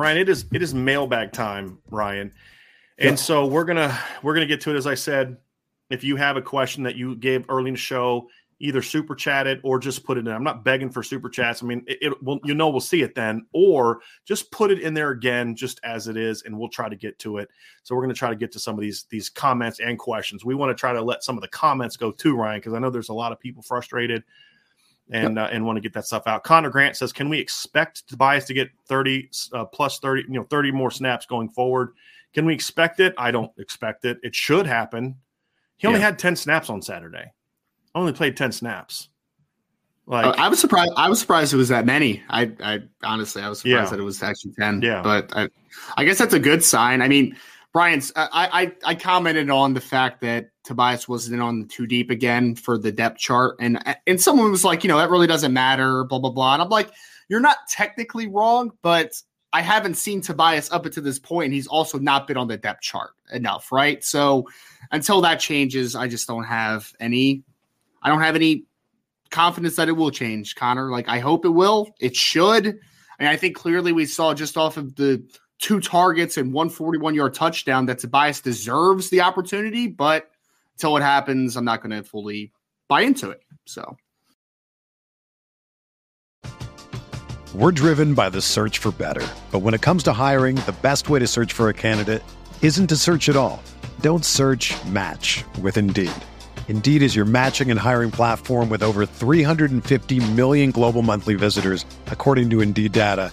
Ryan, it is it is mailbag time, Ryan. And yeah. so we're gonna we're gonna get to it. As I said, if you have a question that you gave early in the show, either super chat it or just put it in. I'm not begging for super chats. I mean, it, it will you know we'll see it then, or just put it in there again, just as it is, and we'll try to get to it. So we're going to try to get to some of these these comments and questions. We want to try to let some of the comments go too, Ryan, because I know there's a lot of people frustrated and yep. uh, and want to get that stuff out. Connor Grant says, "Can we expect Tobias to get 30 uh, plus 30, you know, 30 more snaps going forward? Can we expect it? I don't expect it. It should happen. He only yeah. had 10 snaps on Saturday. Only played 10 snaps. Like uh, I was surprised. I was surprised it was that many. I, I honestly, I was surprised yeah. that it was actually 10. Yeah, but I, I guess that's a good sign. I mean, Brian's. I, I I commented on the fact that Tobias wasn't on the two deep again for the depth chart, and and someone was like, you know, that really doesn't matter, blah blah blah. And I'm like, you're not technically wrong, but I haven't seen Tobias up until this point, and he's also not been on the depth chart enough, right? So until that changes, I just don't have any. I don't have any confidence that it will change, Connor. Like I hope it will. It should. Mean, I think clearly we saw just off of the two targets and 141 yard touchdown that Tobias deserves the opportunity, but until it happens, I'm not going to fully buy into it. So. We're driven by the search for better. But when it comes to hiring, the best way to search for a candidate isn't to search at all. Don't search match with Indeed. Indeed is your matching and hiring platform with over 350 million global monthly visitors, according to Indeed data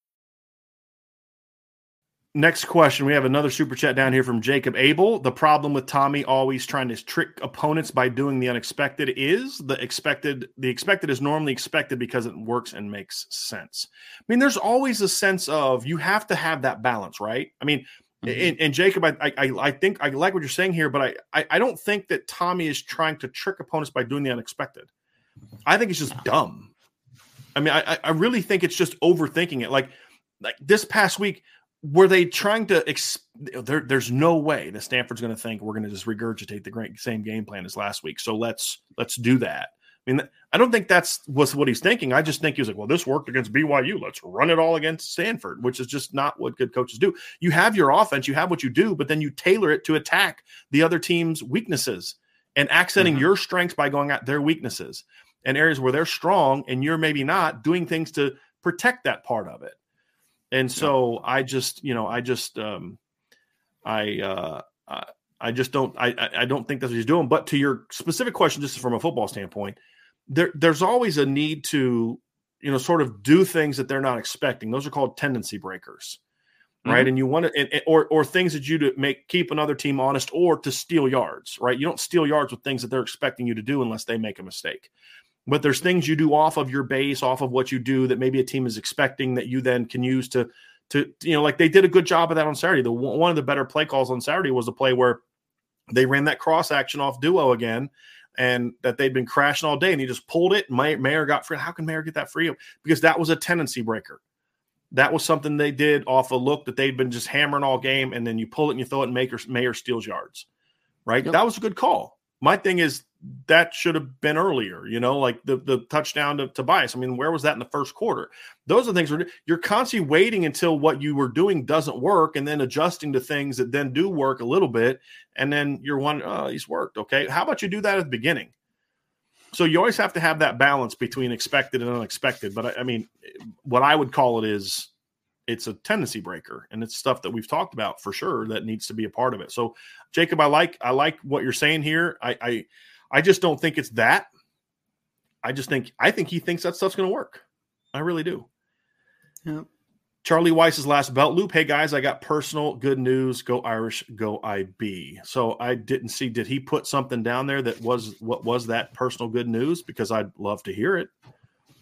Next question. We have another super chat down here from Jacob Abel. The problem with Tommy always trying to trick opponents by doing the unexpected is the expected. The expected is normally expected because it works and makes sense. I mean, there's always a sense of you have to have that balance, right? I mean, Mm-hmm. And, and, Jacob, I, I, I think I like what you're saying here, but I, I, I don't think that Tommy is trying to trick opponents by doing the unexpected. I think it's just dumb. I mean, I, I really think it's just overthinking it. Like, like this past week, were they trying to? Ex- there, there's no way that Stanford's going to think we're going to just regurgitate the great same game plan as last week. So let's let's do that. I mean, I don't think that's was what he's thinking. I just think he was like, well, this worked against BYU. Let's run it all against Stanford, which is just not what good coaches do. You have your offense, you have what you do, but then you tailor it to attack the other team's weaknesses and accenting mm-hmm. your strengths by going at their weaknesses and areas where they're strong and you're maybe not doing things to protect that part of it. And so yeah. I just, you know, I just, um, I, uh, I just don't, I, I don't think that's what he's doing. But to your specific question, just from a football standpoint, there there's always a need to you know sort of do things that they're not expecting those are called tendency breakers right mm-hmm. and you want to and, or or things that you to make keep another team honest or to steal yards right you don't steal yards with things that they're expecting you to do unless they make a mistake but there's things you do off of your base off of what you do that maybe a team is expecting that you then can use to to you know like they did a good job of that on saturday the one of the better play calls on saturday was a play where they ran that cross action off duo again and that they'd been crashing all day, and he just pulled it. And Mayer got free. How can Mayer get that free? Because that was a tendency breaker. That was something they did off a look that they'd been just hammering all game, and then you pull it and you throw it, and Mayer steals yards. Right? Yep. That was a good call. My thing is that should have been earlier, you know, like the the touchdown to Tobias. I mean, where was that in the first quarter? Those are things where you're constantly waiting until what you were doing doesn't work and then adjusting to things that then do work a little bit. And then you're one, oh, he's worked. Okay. How about you do that at the beginning? So you always have to have that balance between expected and unexpected. But I, I mean, what I would call it is it's a tendency breaker and it's stuff that we've talked about for sure that needs to be a part of it. So Jacob, I like I like what you're saying here. I I I just don't think it's that. I just think I think he thinks that stuff's going to work. I really do. Yep. Charlie Weis's last belt loop. Hey guys, I got personal good news. Go Irish, go IB. So I didn't see. Did he put something down there that was what was that personal good news? Because I'd love to hear it.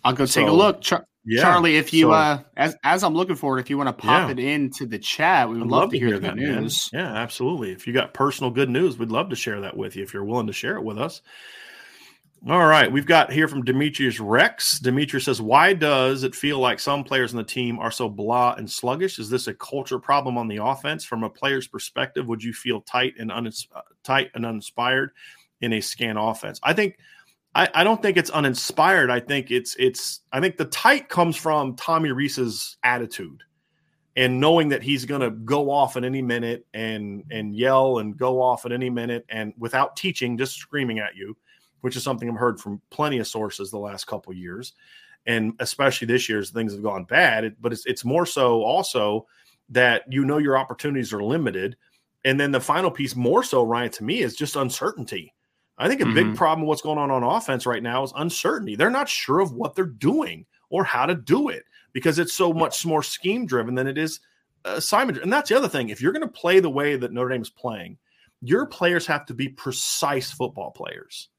I'll go take so, a look, Char- yeah, Charlie. If you, so, uh, as as I'm looking for it, if you want to pop yeah. it into the chat, we would love, love, to hear, hear that news. Man. Yeah, absolutely. If you got personal good news, we'd love to share that with you. If you're willing to share it with us. All right, we've got here from Demetrius Rex. Demetrius says, "Why does it feel like some players in the team are so blah and sluggish? Is this a culture problem on the offense? From a player's perspective, would you feel tight and uns- uh, tight and uninspired in a scan offense? I think." I, I, don't think it's uninspired. I think it's it's I think the tight comes from Tommy Rees's attitude and knowing that he's going to go off at any minute and and yell and go off at any minute and without teaching, just screaming at you, which is something I've heard from plenty of sources the last couple years, and especially this year as things have gone bad. But it's it's more so also that you know your opportunities are limited, and then the final piece more so, Ryan, to me is just uncertainty I think a mm-hmm. big problem what's going on on offense right now is uncertainty. They're not sure of what they're doing or how to do it because it's so much more scheme driven than it is assignment. And that's the other thing. If you're going to play the way that Notre Dame is playing, your players have to be precise football players,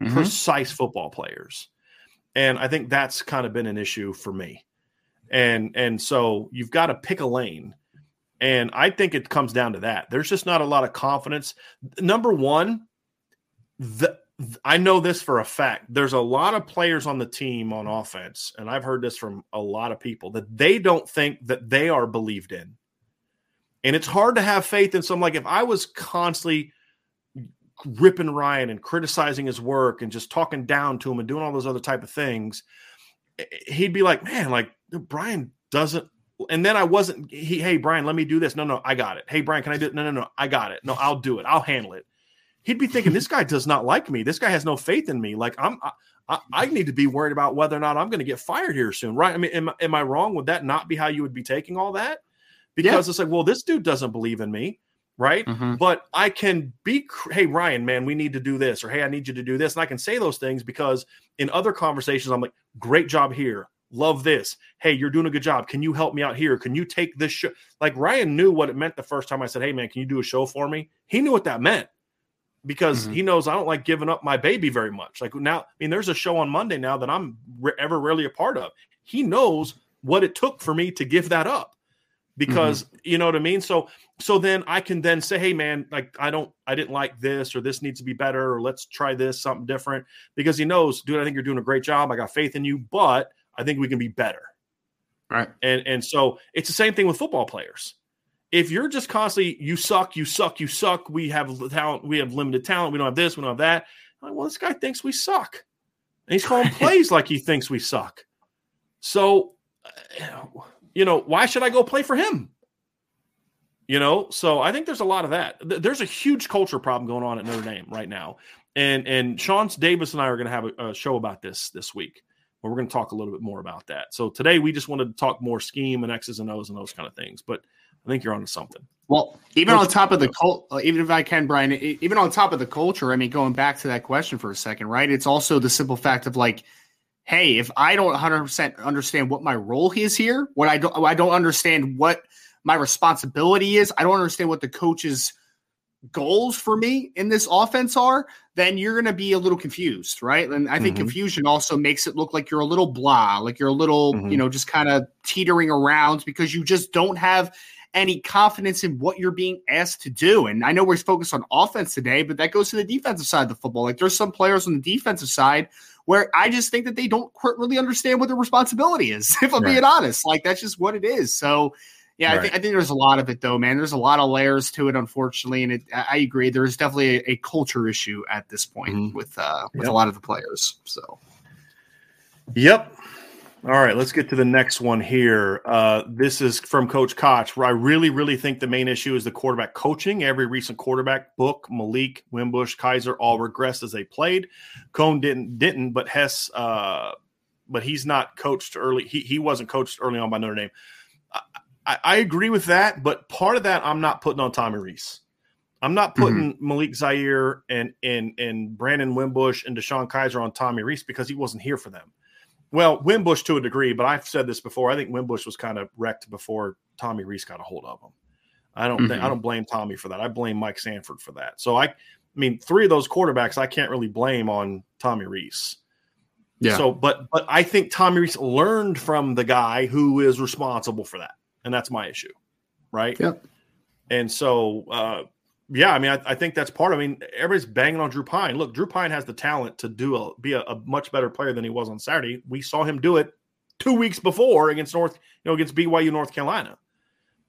mm-hmm. precise football players. And I think that's kind of been an issue for me. And and so you've got to pick a lane. And I think it comes down to that. There's just not a lot of confidence. Number one, the, I know this for a fact. There's a lot of players on the team on offense, and I've heard this from a lot of people that they don't think that they are believed in. And it's hard to have faith in some. Like if I was constantly ripping Ryan and criticizing his work and just talking down to him and doing all those other type of things, eh, eh, he'd be like, "Man, like Brian doesn't." And then I wasn't. He, hey Brian, let me do this. No, no, I got it. Hey Brian, can I do it? No, no, no, I got it. No, I'll do it. I'll handle it he'd be thinking this guy does not like me. This guy has no faith in me. Like I'm, I, I need to be worried about whether or not I'm going to get fired here soon, right? I mean, am, am I wrong? Would that not be how you would be taking all that? Because yeah. it's like, well, this dude doesn't believe in me, right? Mm-hmm. But I can be, hey Ryan, man, we need to do this, or hey, I need you to do this, and I can say those things because in other conversations, I'm like, great job here. Love this. Hey, you're doing a good job. Can you help me out here? Can you take this show? Like Ryan knew what it meant the first time I said, Hey, man, can you do a show for me? He knew what that meant because mm-hmm. he knows I don't like giving up my baby very much. Like now, I mean, there's a show on Monday now that I'm re- ever rarely a part of. He knows what it took for me to give that up. because mm-hmm. you know what I mean. So so then I can then say, hey man, like I don't I didn't like this or this needs to be better or let's try this something different because he knows, dude, I think you're doing a great job. I got faith in you, but I think we can be better. Right. And and so it's the same thing with football players. If you're just constantly you suck, you suck, you suck, we have talent, we have limited talent, we don't have this, we don't have that. Like, well, this guy thinks we suck. And he's calling plays like he thinks we suck. So uh, you know, why should I go play for him? You know, so I think there's a lot of that. There's a huge culture problem going on at Notre Dame right now, and and Sean Davis and I are going to have a, a, show about this this week, where we're going to talk a little bit more about that. So today we just wanted to talk more scheme and X's and O's and those kind of things. But I think you're onto something. Well, even on top of the cult, uh, even if I can, Brian, even on top of the culture, I mean, going back to that question for a second, right? It's also the simple fact of like hey, if I don't 100% understand what my role is here, what I don't I don't understand what my responsibility is, I don't understand what the coach's goals for me in this offense are, then you're going to be a little confused, right? And I think mm-hmm. confusion also makes it look like you're a little blah, like you're a little, mm-hmm. you know, just kind of teetering around because you just don't have any confidence in what you're being asked to do. And I know we're focused on offense today, but that goes to the defensive side of the football. Like there's some players on the defensive side where I just think that they don't really understand what their responsibility is. If I'm right. being honest, like that's just what it is. So. Yeah, right. I, think, I think there's a lot of it though, man. There's a lot of layers to it, unfortunately, and it, I agree. There is definitely a, a culture issue at this point mm-hmm. with uh, with yep. a lot of the players. So, yep, all right, let's get to the next one here. Uh, this is from Coach Koch, where I really, really think the main issue is the quarterback coaching. Every recent quarterback, Book, Malik, Wimbush, Kizer, all regressed as they played. Coan didn't, didn't, but Hess, uh, but he's not coached early. He he wasn't coached early on by Notre Dame. I, I, I agree with that, but part of that I'm not putting on Tommy Rees. I'm not mm-hmm. putting mm-hmm. Malik Zaire and and and Brandon Wimbush and DeShone Kizer on Tommy Rees because he wasn't here for them. Well, Wimbush to a degree, but I've said this before. I think Wimbush was kind of wrecked before Tommy Rees got a hold of him. I don't mm-hmm. think, I don't blame Tommy for that. I blame Mike Sanford for that. So I, I mean, three of those quarterbacks I can't really blame on Tommy Rees. Yeah. So, but but I think Tommy Rees learned from the guy who is responsible for that, and that's my issue, right? Yep. And so, uh, yeah, I mean, I, I, think that's part. Of, I mean, everybody's banging on Drew Pyne. Look, Drew Pyne has the talent to do a be a, a, much better player than he was on Saturday. We saw him do it two weeks before against North, you know, against BYU North Carolina.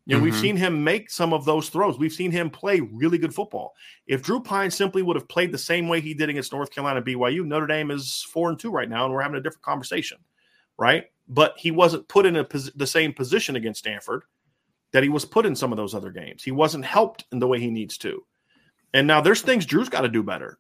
You know, mm-hmm. we've seen him make some of those throws. We've seen him play really good football. If Drew Pyne simply would have played the same way he did against North Carolina BYU, Notre Dame is four and two right now, and we're having a different conversation, right? But he wasn't put in a the same position against Stanford that he was put in some of those other games. He wasn't helped in the way he needs to. And now there's things Drew's got to do better.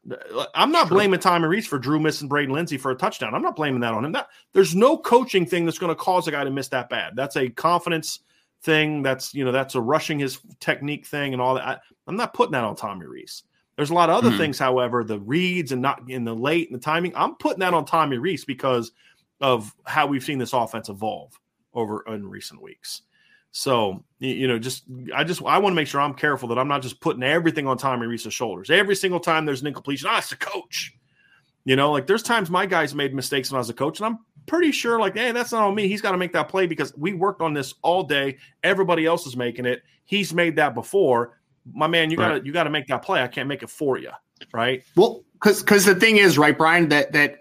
I'm not sure. blaming Tommy Rees for Drew missing Braden Lenzy for a touchdown. I'm not blaming that on him. That, there's no coaching thing that's going to cause a guy to miss that bad. That's a confidence thing. That's you know that's a rushing his technique thing and all that. I, am not putting that on Tommy Rees. There's a lot of other mm-hmm. things, however, the reads and not in the late and the timing. I'm putting that on Tommy Rees because of how we've seen this offense evolve over in recent weeks. So you know, just I just I want to make sure I'm careful that I'm not just putting everything on Tommy Rees's shoulders. Every single time there's an incompletion, ah, it's the coach. You know, like there's times my guys made mistakes when I was a coach, and I'm pretty sure, like, hey, that's not on me. He's got to make that play because we worked on this all day. Everybody else is making it. He's made that before. My man, you right. gotta you gotta make that play. I can't make it for you, right? Well, because because the thing is, right, Brian, that that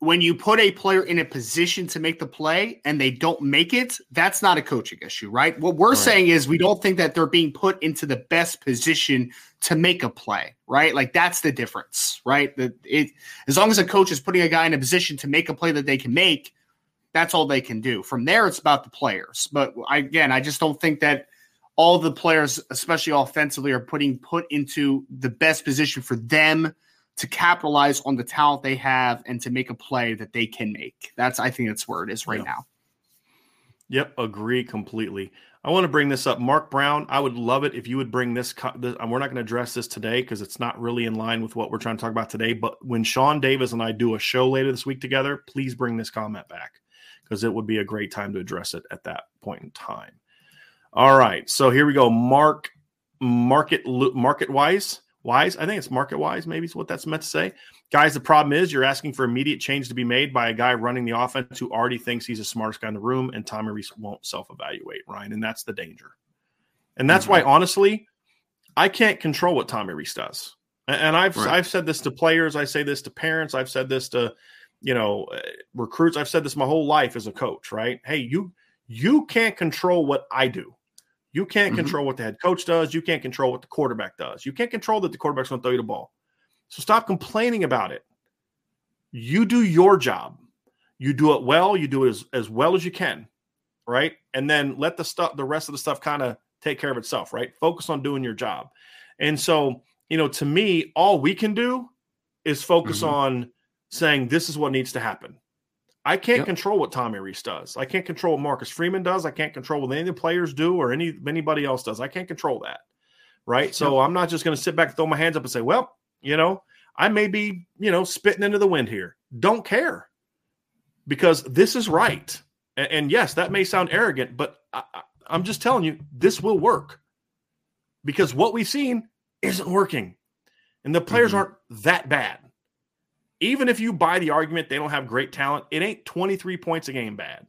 when you put a player in a position to make the play and they don't make it, that's not a coaching issue, right? What we're right. saying is we don't think that they're being put into the best position to make a play, right? Like that's the difference, right? That it as long as a coach is putting a guy in a position to make a play that they can make, that's all they can do. From there, it's about the players. But I, again, I just don't think that all the players, especially offensively, are putting put into the best position for them to capitalize on the talent they have and to make a play that they can make. That's I think that's where it is right yep. now. Yep, agree completely. I want to bring this up, Mark Brown. I would love it if you would bring this. this we're not going to address this today because it's not really in line with what we're trying to talk about today. But when Sean Davis and I do a show later this week together, please bring this comment back because it would be a great time to address it at that point in time. All right, so here we go. Mark, market market wise, wise. I think it's market wise, maybe is what that's meant to say. Guys, the problem is you're asking for immediate change to be made by a guy running the offense who already thinks he's the smartest guy in the room, and Tommy Rees won't self evaluate, Ryan. And that's the danger. And that's mm-hmm. why, honestly, I can't control what Tommy Rees does. And I've right. I've said this to players, I say this to parents, I've said this to you know uh, recruits. I've said this my whole life as a coach, right? Hey, you you can't control what I do. You can't mm-hmm. control what the head coach does. You can't control what the quarterback does. You can't control that the quarterback's going to throw you the ball. So stop complaining about it. You do your job. You do it well. You do it as, as well as you can, right? And then let the stuff, the rest of the stuff, kind of take care of itself, right? Focus on doing your job. And so, you know, to me, all we can do is focus mm-hmm. on saying this is what needs to happen. I can't yep. control what Tommy Rees does. I can't control what Marcus Freeman does. I can't control what any of the players do or any anybody else does. I can't control that. Right. So yep. I'm not just going to sit back throw my hands up and say, well, you know, I may be, you know, spitting into the wind here. Don't care because this is right. And, and yes, that may sound arrogant, but I, I'm just telling you, this will work because what we've seen isn't working and the players mm-hmm. aren't that bad even if you buy the argument they don't have great talent, it ain't 23 points a game bad.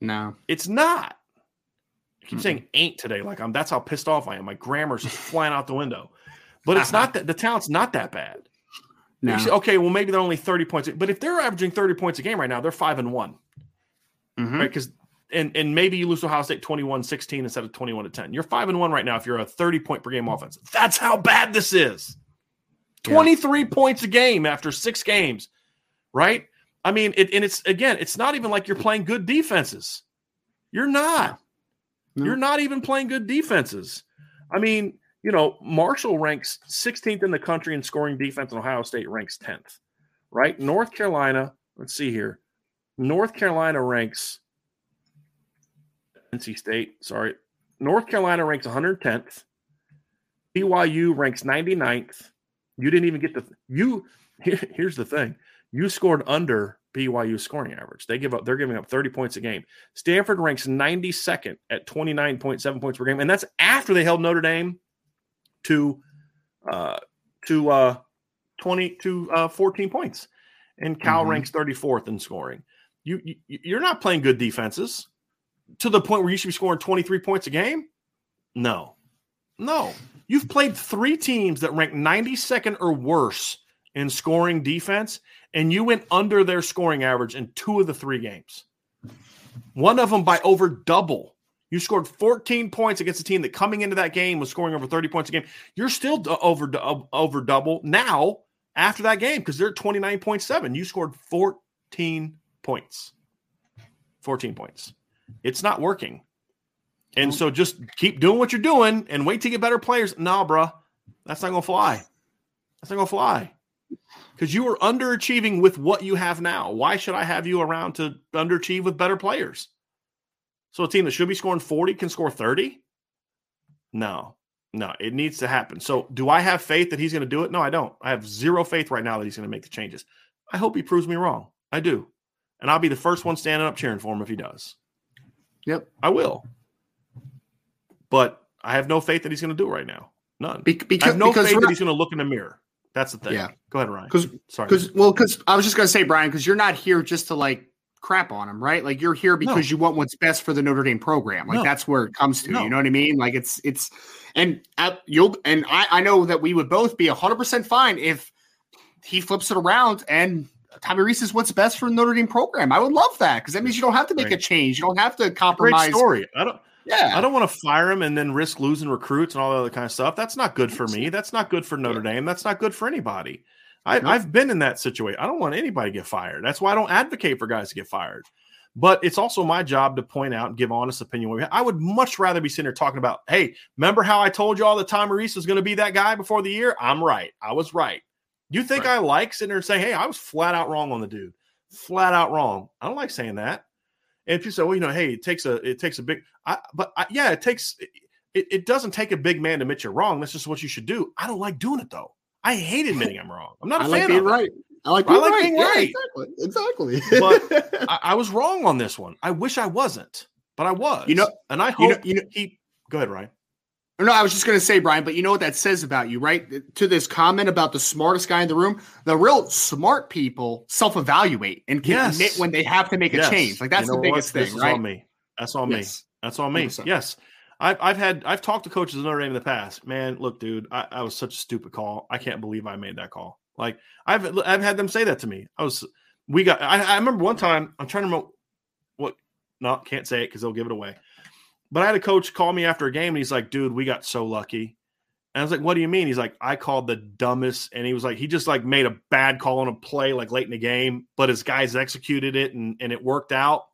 No. It's not. I keep mm saying ain't today. Like I'm that's how pissed off I am. My grammar's just flying out the window. But it's not that the talent's not that bad. No. Say, okay, well, maybe they're only 30 points. But if they're averaging 30 points a game right now, they're five and one. Mm-hmm. Right? Because and and maybe you lose to Ohio State 21-16 instead of 21 to 10. You're five and one right now if you're a 30 point per game offense. That's how bad this is. 23 yeah. points a game after six games, right? I mean, it, and it's again, it's not even like you're playing good defenses. You're not. No. You're not even playing good defenses. I mean, you know, Marshall ranks 16th in the country in scoring defense, and Ohio State ranks 10th, right? North Carolina, let's see here. North Carolina ranks NC State, sorry. North Carolina ranks 110th. BYU ranks 99th. You didn't even get the you. Here, here's the thing: you scored under BYU scoring average. They give up. They're giving up 30 points a game. Stanford ranks 92nd at 29.7 points per game, and that's after they held Notre Dame to uh, to uh, 20 to uh, 14 points. And Cal mm-hmm. ranks 34th in scoring. You, you you're not playing good defenses to the point where you should be scoring 23 points a game. No, no. You've played three teams that rank 92nd or worse in scoring defense, and you went under their scoring average in two of the three games. One of them by over double. You scored 14 points against a team that coming into that game was scoring over 30 points a game. You're still over over double now after that game because they're 29.7. You scored 14 points. 14 points. It's not working. And so just keep doing what you're doing and wait to get better players. Nah, bro, that's not gonna fly. That's not gonna fly. Because you are underachieving with what you have now. Why should I have you around to underachieve with better players? So a team that should be scoring 40 can score 30? No, no, it needs to happen. So do I have faith that he's going to do it? No, I don't. I have zero faith right now that he's going to make the changes. I hope he proves me wrong. I do. And I'll be the first one standing up cheering for him if he does. Yep. I will but I have no faith that he's going to do it right now. None. Be- because, I have no faith that he's going to look in the mirror. That's the thing. Yeah. Go ahead, Ryan. Because sorry. Because well, because I was just going to say, Brian, because you're not here just to like crap on him, right? Like you're here because no. you want what's best for the Notre Dame program. Like no. that's where it comes to. No. You know what I mean? Like it's it's and at, you'll and I I know that we would both be hundred percent fine if he flips it around and Tommy Rees is what's best for the Notre Dame program. I would love that because that means you don't have to make right. a change. You don't have to compromise. Great story. I don't. Yeah. I don't want to fire him and then risk losing recruits and all that other kind of stuff. That's not good for me. That's not good for Notre Dame. That's not good for anybody. I, I've been in that situation. I don't want anybody to get fired. That's why I don't advocate for guys to get fired. But it's also my job to point out and give honest opinion. I would much rather be sitting here talking about, hey, remember how I told you all the time Rees was going to be that guy before the year? I'm right. I was right. Do you think right. I like sitting there and saying, hey, I was flat out wrong on the dude. Flat out wrong. I don't like saying that. And if you say, well, you know, hey, it takes a it takes a big, I, but I, yeah, it takes it, it doesn't take a big man to admit you're wrong. That's just what you should do. I don't like doing it though. I hate admitting I'm wrong. I'm not a I fan like being of right. I like being, I like right. being yeah, right. Exactly. exactly. but I, I, was wrong on this one. I wish I wasn't, but I was. You know, and I hope you know, you know he. Go ahead, Ryan. No, I was just going to say, Brian, but you know what that says about you, right? To this comment about the smartest guy in the room, the real smart people self evaluate and can yes. admit when they have to make a yes. change. Like that's you know the biggest what? thing, this right? on me. That's on yes. me. That's on me. 100%. Yes. I've, I've had I've talked to coaches in Notre Dame in the past. Man, look, dude, I, I was such a stupid call. I can't believe I made that call. Like I've I've had them say that to me. I was we got I, I remember one time I'm trying to remember what no can't say it because they'll give it away. But I had a coach call me after a game and he's like, dude, we got so lucky. And I was like, what do you mean? He's like, I called the dumbest. And he was like, he just like made a bad call on a play like late in the game, but his guys executed it and, and it worked out.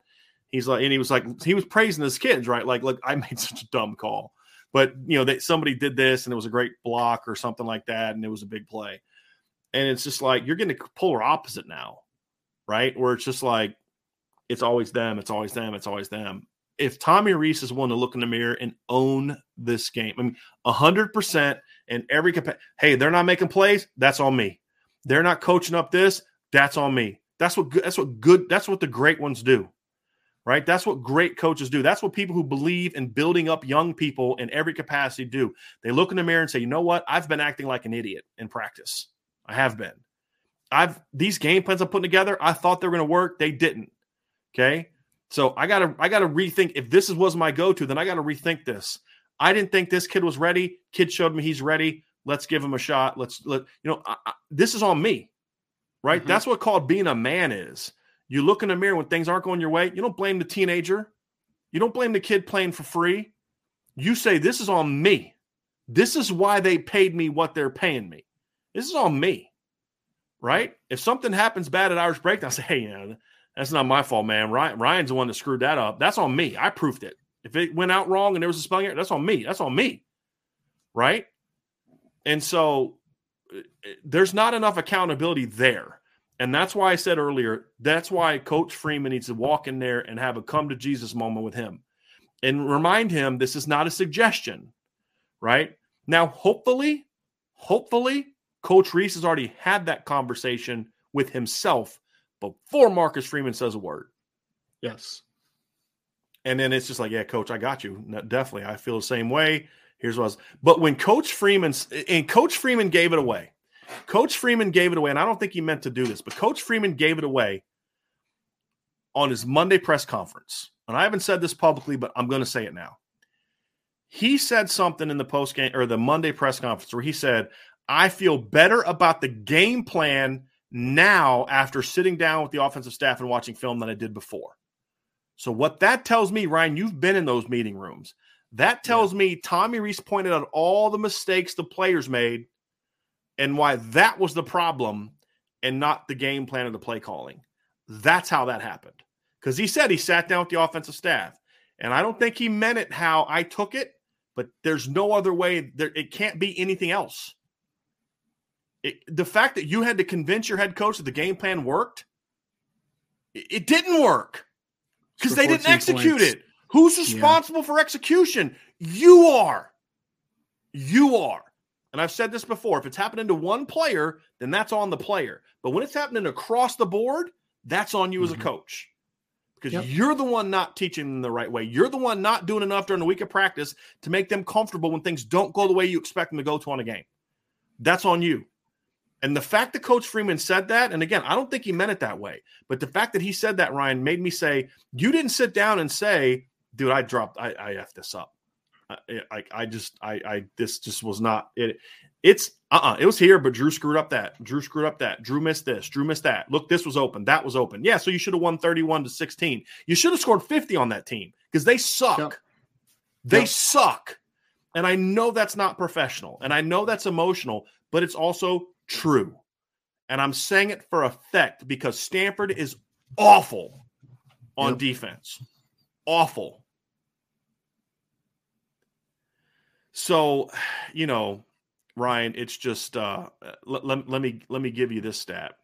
He's like, and he was like, he was praising his kids, right? Like, look, I made such a dumb call, but you know, that somebody did this and it was a great block or something like that. And it was a big play. And it's just like, you're getting the polar opposite now, right? Where it's just like, it's always them, it's always them, it's always them. If Tommy Rees is willing to look in the mirror and own this game, I mean, 100% in every compa- hey, they're not making plays, that's on me. They're not coaching up this, that's on me. That's what good, that's what good that's what the great ones do right? That's what great coaches do. That's what people who believe in building up young people in every capacity do. They look in the mirror and say, you know what? I've been acting like an idiot in practice. I have been. I've these game plans I'm putting together, I thought they were going to work. They didn't. Okay. So I gotta I gotta rethink. If this was my go-to, then I gotta rethink this. I didn't think this kid was ready. Kid showed me he's ready. Let's give him a shot. Let's let you know. I, I, this is on me, right? Mm-hmm. That's what called being a man is. You look in the mirror when things aren't going your way. You don't blame the teenager. You don't blame the kid playing for free. You say, This is on me. This is why they paid me what they're paying me. This is on me. Right? If something happens bad at Irish Breakdown, I say, Hey, yeah, that's not my fault, man. Ryan, Ryan's the one that screwed that up. That's on me. I proofed it. If it went out wrong and there was a spelling error, that's on me. That's on me. Right? And so uh, there's not enough accountability there. And that's why I said earlier, that's why Coach Freeman needs to walk in there and have a come to Jesus moment with him and remind him this is not a suggestion, right? Now, hopefully, hopefully, Coach Rees has already had that conversation with himself before Marcus Freeman says a word. Yes. And then it's just like, yeah, coach, I got you. No, definitely. I feel the same way. Here's what I was. But when Coach Freeman and Coach Freeman gave it away, Coach Freeman gave it away, and I don't think he meant to do this, but Coach Freeman gave it away on his Monday press conference. And I haven't said this publicly, but I'm going to say it now. He said something in the post game or the Monday press conference where he said, I feel better about the game plan now after sitting down with the offensive staff and watching film than I did before. So, what that tells me, Ryan, you've been in those meeting rooms. That tells yeah. me Tommy Rees pointed out all the mistakes the players made and why that was the problem and not the game plan or the play calling. That's how that happened. Because he said he sat down with the offensive staff. And I don't think he meant it how I took it, but there's no other way. There, it can't be anything else. It, the fact that you had to convince your head coach that the game plan worked, it, it didn't work because they didn't execute points. it. Who's responsible yeah. for execution? You are. You are. And I've said this before if it's happening to one player, then that's on the player. But when it's happening across the board, that's on you mm-hmm. as a mm-hmm. coach because yep. you're the one not teaching them the right way. You're the one not doing enough during the week of practice to make them comfortable when things don't go the way you expect them to go to on a game. That's on you. And the fact that Coach Freeman said that, and again, I don't think he meant it that way, but the fact that he said that, Ryan, made me say, you didn't sit down and say, dude, I dropped, I I, I F this up. I, I just I I this just was not it. It's uh uh-uh, it was here, but Drew screwed up that. Drew screwed up that. Drew missed this. Drew missed that. Look, this was open. That was open. Yeah, so you should have won 31 to 16. You should have scored 50 on that team because they suck. Yep. They yep. suck. And I know that's not professional and I know that's emotional, but it's also true. And I'm saying it for effect because Stanford is awful on yep. defense. Awful. So, you know, Ryan, it's just uh, let, let, let me let me give you this stat.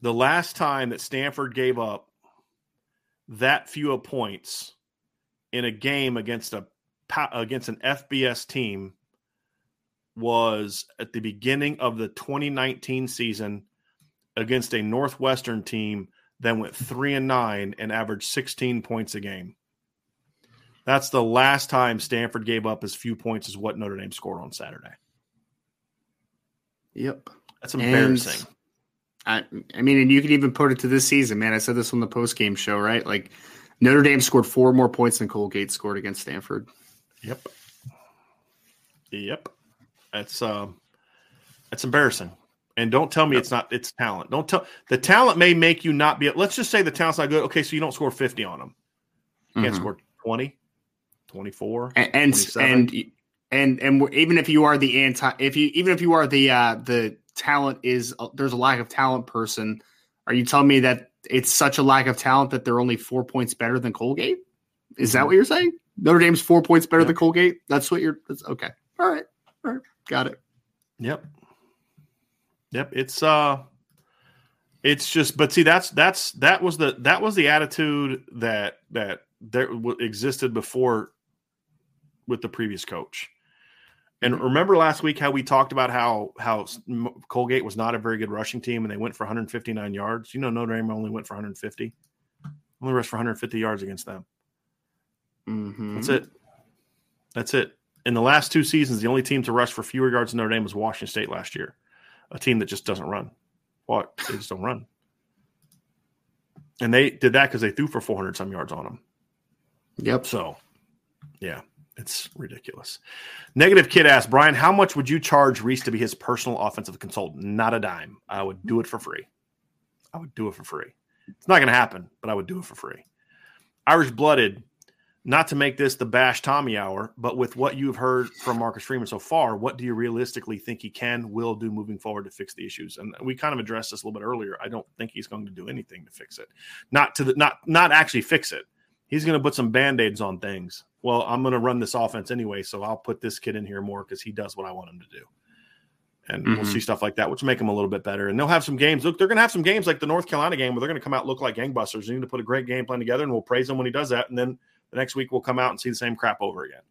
The last time that Stanford gave up that few of points in a game against a against an FBS team was at the beginning of the 2019 season against a Northwestern team that went 3 and 9 and averaged 16 points a game. That's the last time Stanford gave up as few points as what Notre Dame scored on Saturday. Yep. That's embarrassing. I, I mean, and you can even put it to this season, man. I said this on the post game show, right? Like Notre Dame scored four more points than Colgate scored against Stanford. Yep. Yep. That's um that's embarrassing. And don't tell me it's not it's talent. Don't tell the talent may make you not be let's just say the talent's not good. Okay, so you don't score 50 on them. You can't mm-hmm. score 20, 24, and and, and and and even if you are the anti if you even if you are the uh the talent is uh, there's a lack of talent person, are you telling me that it's such a lack of talent that they're only 4 points better than Colgate? Is that mm-hmm. what you're saying? Notre Dame's 4 points better than Colgate? That's what you're that's okay. All right. All right. Got it. Yep. Yep. It's uh it's just but see that's that's that was the that was the attitude that that there existed before with the previous coach. And mm-hmm. remember last week how we talked about how how Colgate was not a very good rushing team and they went for 159 yards. You know Notre Dame only went for 150. Only rushed for 150 yards against them. Mm-hmm. That's it. That's it in the last two seasons, the only team to rush for fewer yards than Notre Dame was Washington State last year, a team that just doesn't run. What they just don't run, and they did that because they threw for 400 some yards on them. Yep. So, yeah, it's ridiculous. Negative kid asked Brian, how much would you charge Rees to be his personal offensive consultant? Not a dime. I would do it for free. I would do it for free. It's not going to happen, but I would do it for free. Irish blooded not to make this the bash Tommy hour, but with what you've heard from Marcus Freeman so far, what do you realistically think he can, will do moving forward to fix the issues? And we kind of addressed this a little bit earlier. I don't think he's going to do anything to fix it. Not to the not not actually fix it. He's going to put some band-aids on things. Well, I'm going to run this offense anyway, so I'll put this kid in here more because he does what I want him to do. And mm-hmm. we'll see stuff like that, which make them a little bit better. And they'll have some games. Look, they're going to have some games like the North Carolina game where they're going to come out look like gangbusters. They need to put a great game plan together, and we'll praise him when he does that. And then the next week we'll come out and see the same crap over again.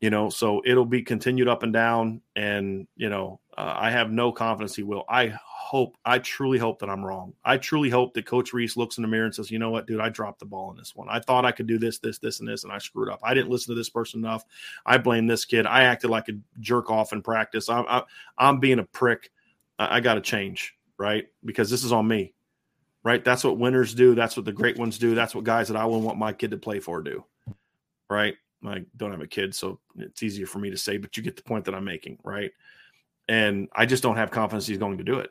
You know, so it'll be continued up and down. And, you know, uh, I have no confidence he will. I hope, I truly hope that I'm wrong. I truly hope that Coach Rees looks in the mirror and says, you know what, dude, I dropped the ball in this one. I thought I could do this, this, this, and this, and I screwed up. I didn't listen to this person enough. I blame this kid. I acted like a jerk off in practice. I'm, I, I'm being a prick. I, I got to change, right? Because this is on me right? That's what winners do. That's what the great ones do. That's what guys that I would want my kid to play for do, right? I don't have a kid, so it's easier for me to say, but you get the point that I'm making, right? And I just don't have confidence he's going to do it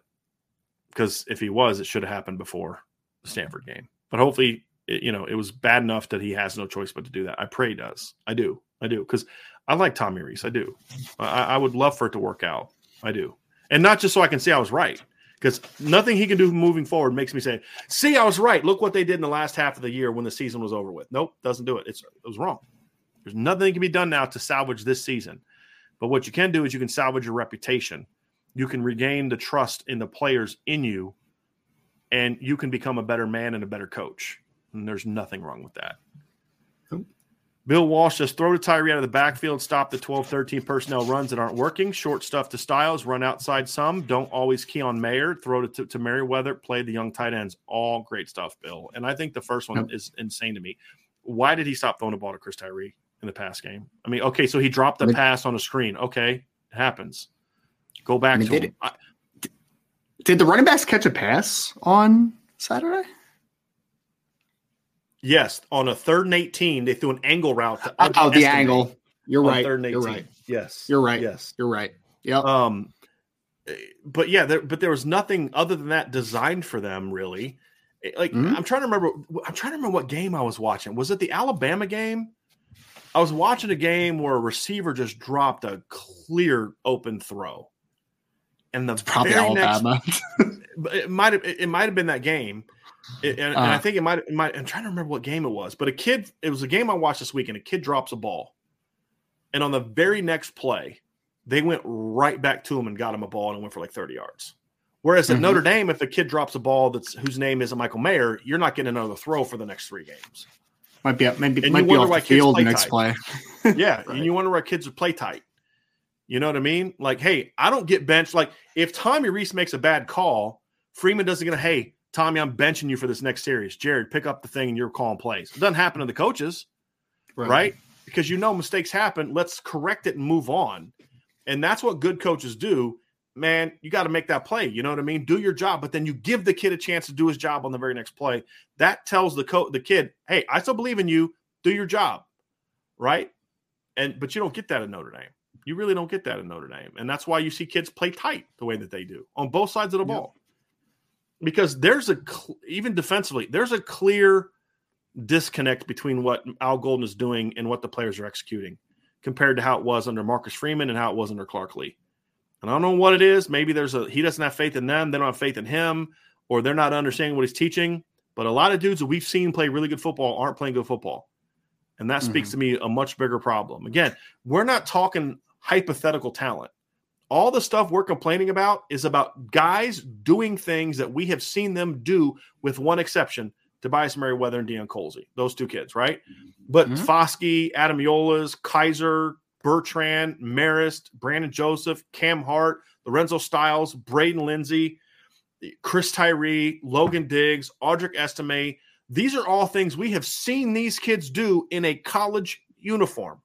because if he was, it should have happened before the Stanford game. But hopefully, it, you know, it was bad enough that he has no choice but to do that. I pray he does. I do. I do because I like Tommy Rees. I do. I, I would love for it to work out. I do, and not just so I can say I was right because nothing he can do moving forward makes me say, "See, I was right. Look what they did in the last half of the year when the season was over with." Nope, doesn't do it. It's it was wrong. There's nothing that can be done now to salvage this season. But what you can do is you can salvage your reputation. You can regain the trust in the players in you, and you can become a better man and a better coach. And there's nothing wrong with that. Bill Walsh says throw to Tyree out of the backfield, stop the 12 13 personnel runs that aren't working, short stuff to Styles, run outside some, don't always key on Mayer, throw to, to, to Merriweather, play the young tight ends. All great stuff, Bill. And I think the first one yep. is insane to me. Why did he stop throwing the ball to Chris Tyree in the pass game? I mean, okay, so he dropped the pass on a screen. Okay, it happens. Go back I mean, to did, him. I, did the running backs catch a pass on Saturday? Yes, on a third and eighteen, they threw an angle route. To oh, the angle. You're right. Third and 18. You're right. Yes, you're right. Yes, you're right. Yeah. Um, but yeah, there, but there was nothing other than that designed for them really. Eh, like mm-hmm. I'm trying to remember. I'm trying to remember what game I was watching. Was it the Alabama game? I was watching a game where a receiver just dropped a clear open throw, and the it's probably Alabama. Next, it might have it might have been that game and, and uh, I think it might, it might. I'm trying to remember what game it was, but a kid. It was a game I watched this week, and a kid drops a ball, and on the very next play, they went right back to him and got him a ball and went for like 30 yards. Whereas at mm-hmm. Notre Dame, if a kid drops a ball that's whose name isn't Michael Mayer, you're not getting another throw for the next three games. Might be maybe and might be off the field next tight. play. yeah, right. and you wonder why kids would play tight. You know what I mean? Like, hey, I don't get benched. Like, if Tommy Rees makes a bad call, Freeman doesn't get a hey, Tommy, I'm benching you for this next series. Jared, pick up the thing and you're calling plays. It doesn't happen to the coaches. right. right? Because you know mistakes happen. Let's correct it and move on. And that's what good coaches do. Man, you got to make that play. You know what I mean? Do your job, but then you give the kid a chance to do his job on the very next play. That tells the co- the kid, "Hey, I still believe in you. Do your job." Right? And but you don't get that in Notre Dame. You really don't get that in Notre Dame. And that's why you see kids play tight the way that they do on both sides of the ball. Because there's a even defensively, there's a clear disconnect between what Al Golden is doing and what the players are executing compared to how it was under Marcus Freeman and how it was under Clark Lea. And I don't know what it is. Maybe there's a he doesn't have faith in them, they don't have faith in him, or they're not understanding what he's teaching. But a lot of dudes that we've seen play really good football aren't playing good football. And that mm-hmm. speaks to me a much bigger problem. Again, we're not talking hypothetical talent. All the stuff we're complaining about is about guys doing things that we have seen them do, with one exception Tobias Merriweather and Deion Colzie, those two kids, right? But mm-hmm. Foskey, Ademilolas, Kiser, Bertrand, Marist, Brandon Joseph, Cam Hart, Lorenzo Styles, Braden Lenzy, Chris Tyree, Logan Diggs, Audric Estime, these are all things we have seen these kids do in a college uniform.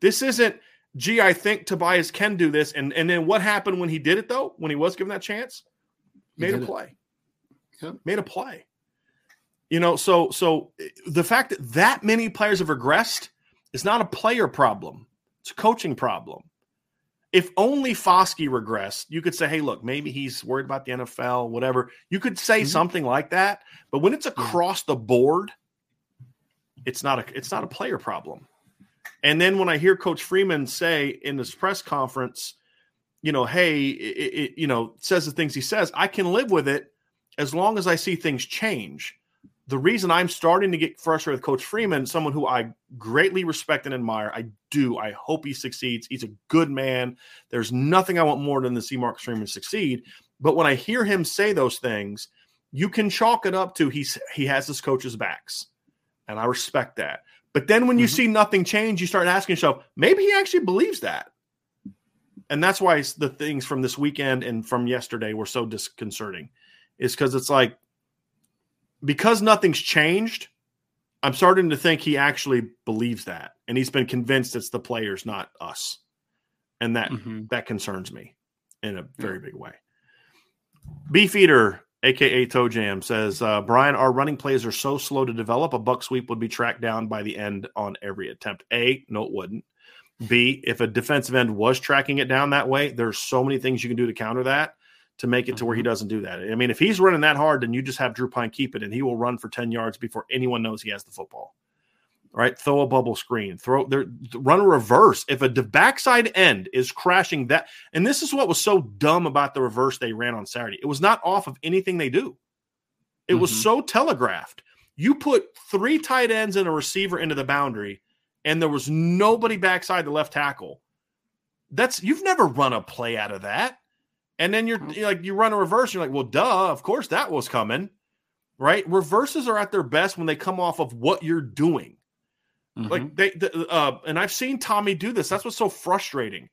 This isn't, gee, I think Tobias can do this. And, and then what happened when he did it, though, when he was given that chance? Made a play. Yep. Made a play. You know, so so the fact that that many players have regressed is not a player problem. It's a coaching problem if only Foskey regressed, you could say, hey, look, maybe he's worried about the NFL, whatever. You could say mm-hmm. something like that. But when it's across the board, it's not a it's not a player problem. And then when I hear Coach Freeman say in this press conference, you know, hey, it, it, you know, says the things he says, I can live with it as long as I see things change the reason I'm starting to get frustrated with Coach Freeman, someone who I greatly respect and admire, I do. I hope he succeeds. He's a good man. There's nothing I want more than to see Marcus Freeman succeed. But when I hear him say those things, you can chalk it up to he's he has his coach's backs, and I respect that. But then when you mm-hmm. see nothing change, you start asking yourself, maybe he actually believes that. And that's why the things from this weekend and from yesterday were so disconcerting, is because it's like because nothing's changed, I'm starting to think he actually believes that, and he's been convinced it's the players, not us, and that mm-hmm. that concerns me in a very yeah. big way. Beefeater, aka Toe Jam, says uh, Brian, our running plays are so slow to develop. A buck sweep would be tracked down by the end on every attempt. A, no, it wouldn't. B, if a defensive end was tracking it down that way, there's so many things you can do to counter that to make it to where he mm-hmm. doesn't do that. I mean, if he's running that hard, then you just have Drew Pyne keep it, and he will run for 10 yards before anyone knows he has the football. Right? Throw a bubble screen, throw there, run a reverse. If a backside end is crashing that, and this is what was so dumb about the reverse they ran on Saturday. It was not off of anything they do. It mm-hmm. was so telegraphed. You put three tight ends and a receiver into the boundary, and there was nobody backside the left tackle. That's you've never run a play out of that. And then you're, you're like, you run a reverse. You're like, well, duh, of course that was coming, right? Reverses are at their best when they come off of what you're doing. Mm-hmm. Like they, the, uh, and I've seen Tommy do this. That's what's so frustrating.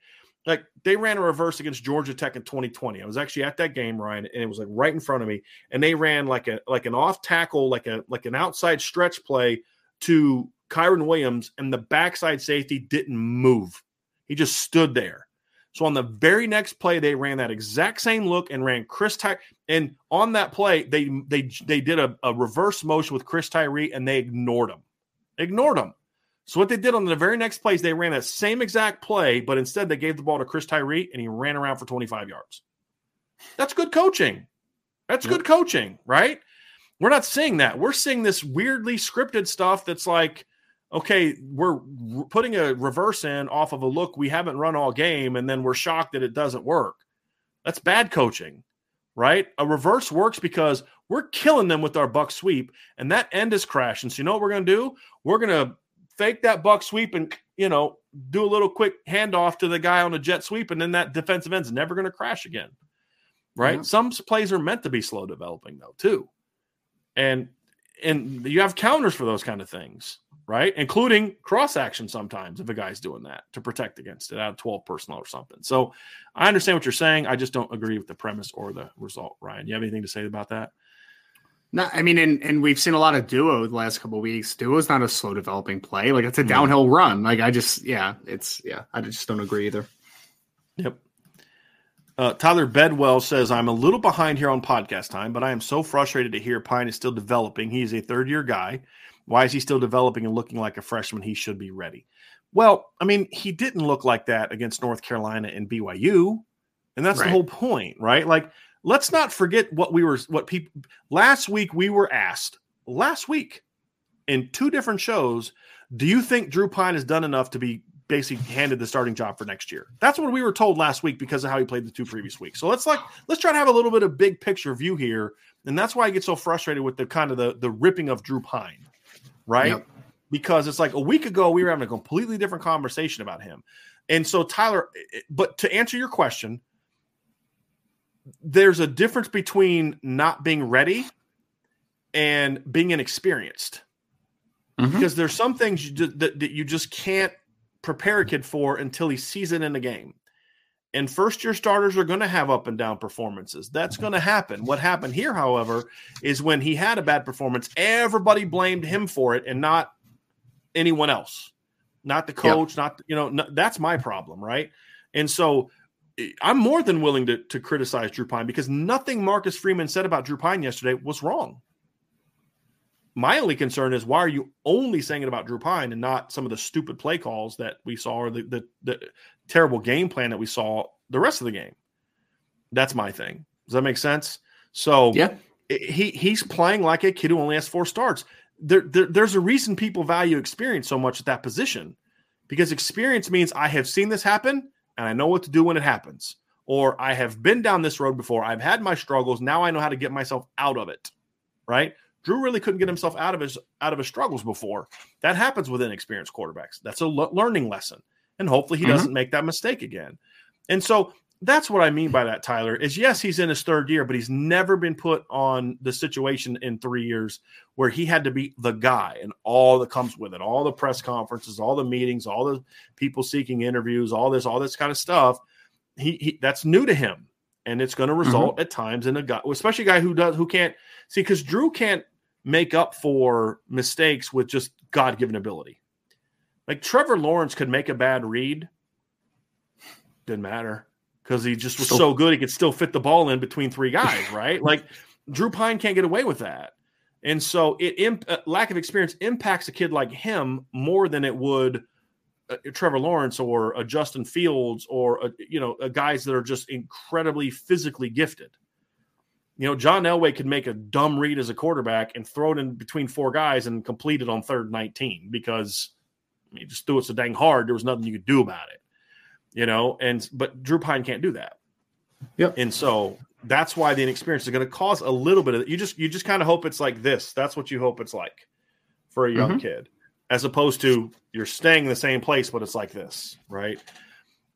Like they ran a reverse against Georgia Tech in 2020. I was actually at that game, Ryan, and it was like right in front of me. And they ran like a like an off tackle, like a like an outside stretch play to Kyren Williams, and the backside safety didn't move. He just stood there. So on the very next play, they ran that exact same look and ran Chris Tyree. And on that play, they they they did a, a reverse motion with Chris Tyree and they ignored him. Ignored him. So what they did on the very next plays, they ran that same exact play, but instead they gave the ball to Chris Tyree and he ran around for 25 yards. That's good coaching. That's yep. good coaching, right? We're not seeing that. We're seeing this weirdly scripted stuff that's like okay, we're putting a reverse in off of a look we haven't run all game, and then we're shocked that it doesn't work. That's bad coaching, right? A reverse works because we're killing them with our buck sweep, and that end is crashing. So you know what we're going to do? We're going to fake that buck sweep and you know do a little quick handoff to the guy on a jet sweep, and then that defensive end's never going to crash again, right? Yeah. Some plays are meant to be slow developing though too, and and you have counters for those kind of things right? Including cross action sometimes if a guy's doing that to protect against it out of 12 personnel or something. So I understand what you're saying. I just don't agree with the premise or the result, Ryan. You have anything to say about that? No, I mean, and, and we've seen a lot of duo the last couple weeks. Duo is not a slow developing play. Like it's a downhill run. Like I just, yeah, it's yeah, I just don't agree either. Yep. Uh, Tyler Bedwell says, I'm a little behind here on podcast time, but I am so frustrated to hear Pyne is still developing. He's a third year guy. Why is he still developing and looking like a freshman? He should be ready. Well, I mean, he didn't look like that against North Carolina and BYU. And that's right. the whole point, right? Like, let's not forget what we were, what people, last week we were asked, last week in two different shows, do you think Drew Pyne has done enough to be basically handed the starting job for next year. That's what we were told last week because of how he played the two previous weeks. So let's like let's try to have a little bit of big picture view here, and that's why I get so frustrated with the kind of the the ripping of Drew Pyne right? Yep. Because it's like a week ago we were having a completely different conversation about him, and so Tyler. Eh, eh, but to answer your question, there's a difference between not being ready and being inexperienced. Mm-hmm. Because there's some things you that, that you just can't prepare a kid for until he sees it in the game. And first year starters are going to have up and down performances. That's going to happen. What happened here, however, is when he had a bad performance, everybody blamed him for it and not anyone else, not the coach, yep. not, you know, no, that's my problem, right? And so I'm more than willing to, to criticize Drew Pyne because nothing Marcus Freeman said about Drew Pyne yesterday was wrong. My only concern is why are you only saying it about Drew Pyne and not some of the stupid play calls that we saw or the, the, the terrible game plan that we saw the rest of the game? That's my thing. Does that make sense? So yeah, he he's playing like a kid who only has four starts. There, there, there's a reason people value experience so much at that position because experience means I have seen this happen and I know what to do when it happens. Or I have been down this road before. I've had my struggles. Now I know how to get myself out of it. Right. Drew really couldn't get himself out of his out of his struggles before. That happens with inexperienced quarterbacks. That's a learning lesson, and hopefully he mm-hmm. doesn't make that mistake again. And so that's what I mean by that, Tyler. Is yes, he's in his third year, but he's never been put on the situation in three years where he had to be the guy and all that comes with it, all the press conferences, all the meetings, all the people seeking interviews, all this, all this kind of stuff. He, he that's new to him, and it's going to result mm-hmm. at times in a guy, especially a guy who does who can't see because Drew can't make up for mistakes with just God given ability. Like Trevor Lawrence could make a bad read, didn't matter because he just was so, so good he could still fit the ball in between three guys, right? like Drew Pyne can't get away with that. And so it imp- uh, lack of experience impacts a kid like him more than it would uh, Trevor Lawrence or a Justin Fields or a, you know guys that are just incredibly physically gifted. You know, John Elway could make a dumb read as a quarterback and throw it in between four guys and complete it on third 19 because he just threw it so dang hard. There was nothing you could do about it. You know, and but Drew Pyne can't do that. Yep. And so that's why the inexperience is going to cause a little bit of you just you just kind of hope it's like this. That's what you hope it's like for a young mm-hmm. kid, as opposed to you're staying in the same place, but it's like this, right?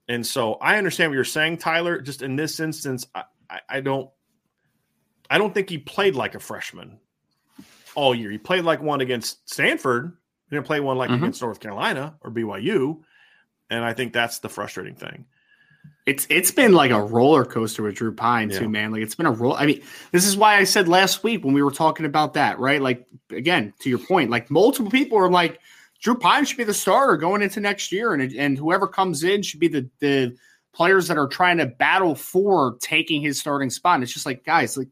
And so I understand what you're saying, Tyler. Just in this instance, I, I, I don't I don't think he played like a freshman all year. He played like one against Stanford. He didn't play one like mm-hmm. against North Carolina or BYU. And I think that's the frustrating thing. It's it's been like a roller coaster with Drew Pyne too, man. Like it's been a roll. I mean, this is why I said last week when we were talking about that, right? Like again, to your point, like multiple people are like, Drew Pyne should be the starter going into next year, and and whoever comes in should be the the players that are trying to battle for taking his starting spot. And it's just like, guys, like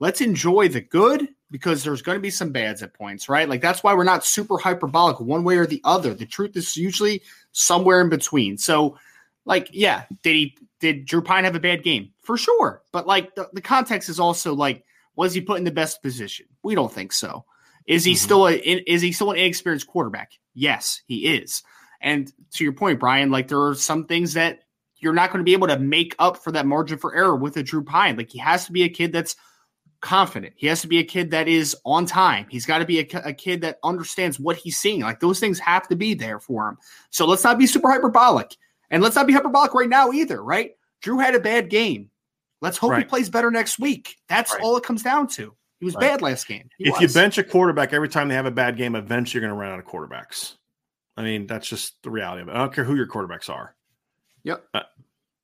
let's enjoy the good because there's going to be some bads at points, right? Like that's why we're not super hyperbolic one way or the other. The truth is usually somewhere in between. So, like, yeah, did he did Drew Pyne have a bad game? For sure. But like the, the context is also like, was he put in the best position? We don't think so. Is he mm-hmm. still a is he still an inexperienced quarterback? Yes, he is. And to your point, Brian, like there are some things that you're not going to be able to make up for that margin for error with a Drew Pyne. Like he has to be a kid that's confident. He has to be a kid that is on time. He's got to be a, a, kid that understands what he's seeing. Like those things have to be there for him. So let's not be super hyperbolic. And let's not be hyperbolic right now either, right? Drew had a bad game. Let's hope right. he plays better next week. That's right. all it comes down to. He was right. bad last game. He if was. you bench a quarterback every time they have a bad game, eventually you're going to run out of quarterbacks. I mean, that's just the reality of it. I don't care who your quarterbacks are. Yep. Uh,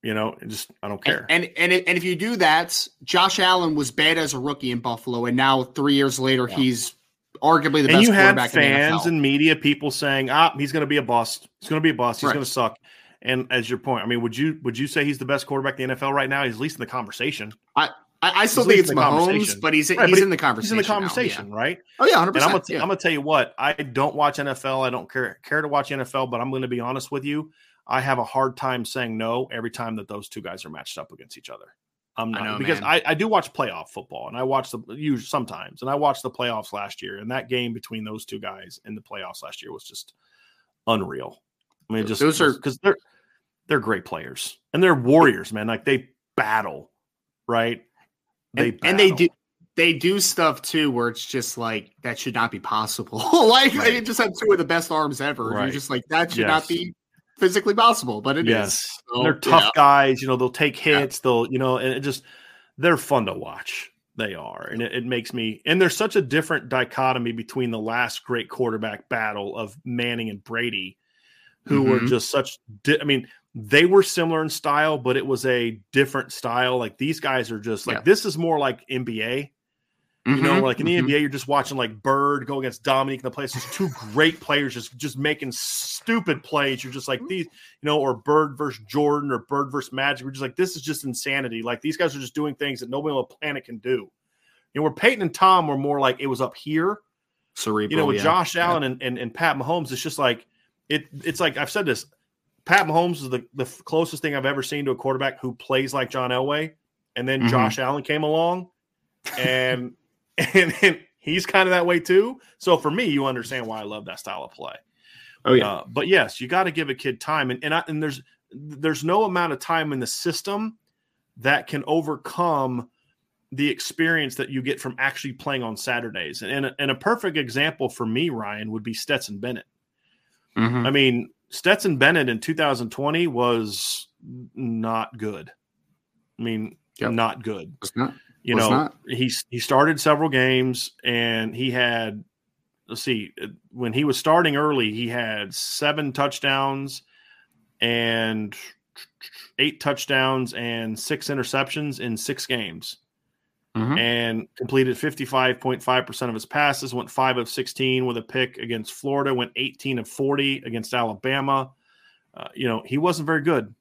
You know, just I don't care. And and and, if you do that, Josh Allen was bad as a rookie in Buffalo, and now three years later, yeah. he's arguably the and best. you had fans and media people saying, "Ah, he's going to be a bust. He's going to be a bust. He's right. going to suck." And as your point, I mean, would you would you say he's the best quarterback in the NFL right now? He's at least in the conversation. I I, I still think it's Mahomes, but he's right, he's but in the conversation. He's in the conversation, now, yeah. right? Oh yeah, hundred percent. I'm gonna, yeah. Tell you what. I don't watch NFL. I don't care care to watch NFL, but I'm going to be honest with you. I have a hard time saying no every time that those two guys are matched up against each other. I'm not I know, because I, I, do watch playoff football and I watch the usually sometimes and I watched the playoffs last year and that game between those two guys in the playoffs last year was just unreal. I mean, just those are because they're they're great players and they're warriors, man. Like they battle, right? They and, and they do they do stuff too where it's just like that should not be possible. like right. they just have two of the best arms ever. Right. You're just like that should yes. not be physically possible, but it yes. is. So, they're tough yeah. guys. You know, they'll take hits. Yeah. They'll, you know, and it just they're fun to watch. They are, and it, it, makes me. And there's such a different dichotomy between the last great quarterback battle of Manning and Brady, who mm-hmm. were just such. Di- I mean, they were similar in style, but it was a different style. Like these guys are just like yeah. this is more like NBA you mm-hmm, know, like in the mm-hmm. NBA, you're just watching like Bird go against Dominique in the place. There's two great players just just making stupid plays. You're just like these, you know, or Bird versus Jordan or Bird versus Magic. We're just like, this is just insanity. Like these guys are just doing things that nobody on the planet can do. You know, where Peyton and Tom were more like it was up here. Cerebral, you know, with yeah. Josh Allen yeah. and, and, and Pat Mahomes, it's just like it. It's like I've said this. Pat Mahomes is the, the closest thing I've ever seen to a quarterback who plays like John Elway. And then mm-hmm. Josh Allen came along and and, and he's kind of that way too. So for me, you understand why I love that style of play. Oh yeah, uh, but yes, you got to give a kid time, and and, I, and there's there's no amount of time in the system that can overcome the experience that you get from actually playing on Saturdays. And, and, a, and a perfect example for me, Ryan, would be Stetson Bennett. Mm-hmm. I mean, Stetson Bennett in 2020 was not good. I mean, yep. not good. It's not. You know, he he started several games and he had let's see when he was starting early, he had seven touchdowns and eight touchdowns and six interceptions in six games. Mm-hmm. And completed 55.5% of his passes, went 5 of 16 with a pick against Florida, went 18 of 40 against Alabama. Uh, you know, he wasn't very good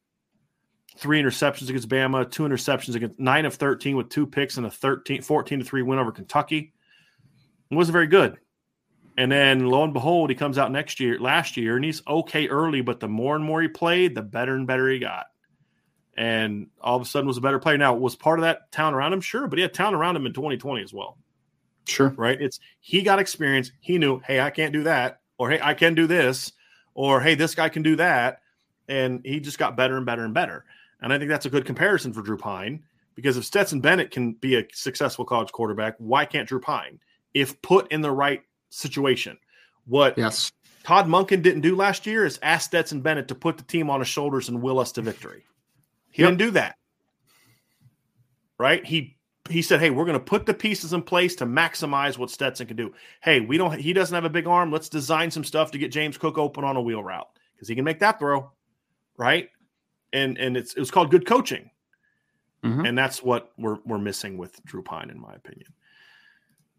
three interceptions against Bama, two interceptions against nine of 13 with two picks and a 13, 14 to three win over Kentucky. It wasn't very good. And then lo and behold, he comes out next year, last year, and he's okay early, but the more and more he played, the better and better he got. And all of a sudden was a better player. Now, was part of that town around him? Sure, but he had town around him in 2020 as well. Sure. Right? It's he got experience. He knew, hey, I can't do that, or hey, I can do this, or hey, this guy can do that. And he just got better and better and better. And I think that's a good comparison for Drew Pyne because if Stetson Bennett can be a successful college quarterback, why can't Drew Pyne if put in the right situation? What yes. Todd Monken didn't do last year is ask Stetson Bennett to put the team on his shoulders and will us to victory. He yep. didn't do that. Right? He he said, "Hey, we're going to put the pieces in place to maximize what Stetson can do. Hey, we don't he doesn't have a big arm. Let's design some stuff to get James Cook open on a wheel route because he can make that throw." Right? And and it's it was called good coaching, mm-hmm. and that's what we're we're missing with Drew Pyne, in my opinion.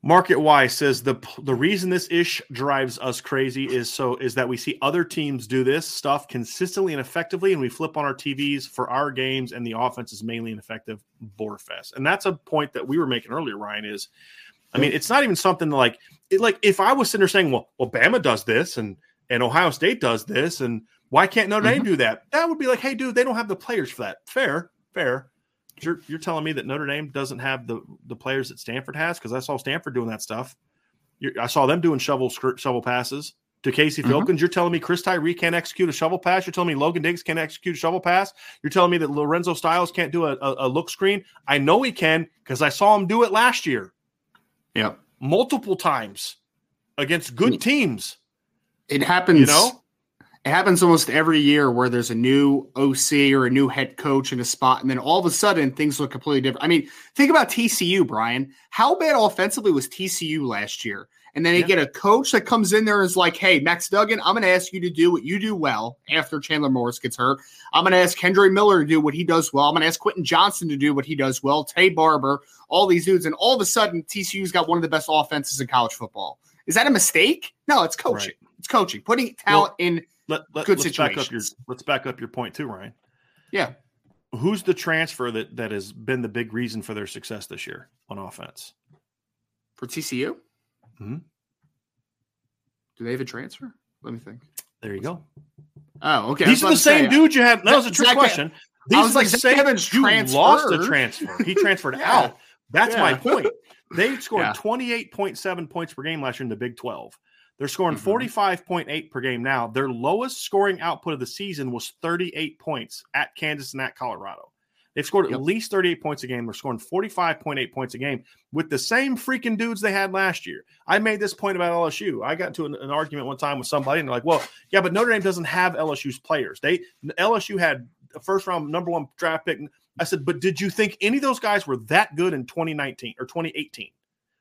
Market Wise says the the reason this ish drives us crazy is so is that we see other teams do this stuff consistently and effectively, and we flip on our TVs for our games, and the offense is mainly ineffective. Borefest, and that's a point that we were making earlier. Ryan is, I mean, it's not even something like it, like if I was sitting there saying, well, well, Bama does this, and and Ohio State does this, and why can't Notre Dame mm-hmm. do that? That would be like, hey, dude, they don't have the players for that. Fair, fair. You're, you're telling me that Notre Dame doesn't have the the players that Stanford has because I saw Stanford doing that stuff. You're, I saw them doing shovel shovel passes to Casey mm-hmm. Filkins. You're telling me Chris Tyree can't execute a shovel pass. You're telling me Logan Diggs can't execute a shovel pass. You're telling me that Lorenzo Styles can't do a, a, a look screen. I know he can because I saw him do it last year. Yep, multiple times against good teams. It happens. You know, it happens almost every year where there's a new OC or a new head coach in a spot, and then all of a sudden things look completely different. I mean, think about TCU, Brian. How bad offensively was TCU last year? And then they Yeah. get a coach that comes in there and is like, hey, Max Duggan, I'm going to ask you to do what you do well after Chandler Morris gets hurt. I'm going to ask Kendre Miller to do what he does well. I'm going to ask Quentin Johnston to do what he does well, Taye Barber, all these dudes. And all of a sudden, TCU's got one of the best offenses in college football. Is that a mistake? No, it's coaching. It's coaching, putting talent in. Let, let, Good let's back up your let's back up your point too, Ryan. Yeah. Who's the transfer that that has been the big reason for their success this year on offense? For TCU? Mhm. Do they have a transfer? Let me think. There you go. Oh, okay. These are the same say, dudes you had. That was a trick question. These I was are like, the same. Evans You lost a transfer. He transferred Yeah. out. That's my point. They scored Yeah. 28.7 points per game last year in the Big 12. They're scoring Mhm. 45.8 per game now. Their lowest scoring output of the season was 38 points at Kansas and at Colorado. They've scored Yep. at least 38 points a game. They're scoring 45.8 points a game with the same freaking dudes they had last year. I made this point about LSU. I got into an, an argument one time with somebody, and they're like, well, yeah, but Notre Dame doesn't have LSU's players. They LSU had a first round number one draft pick. I said, but did you think any of those guys were that good in 2019 or 2018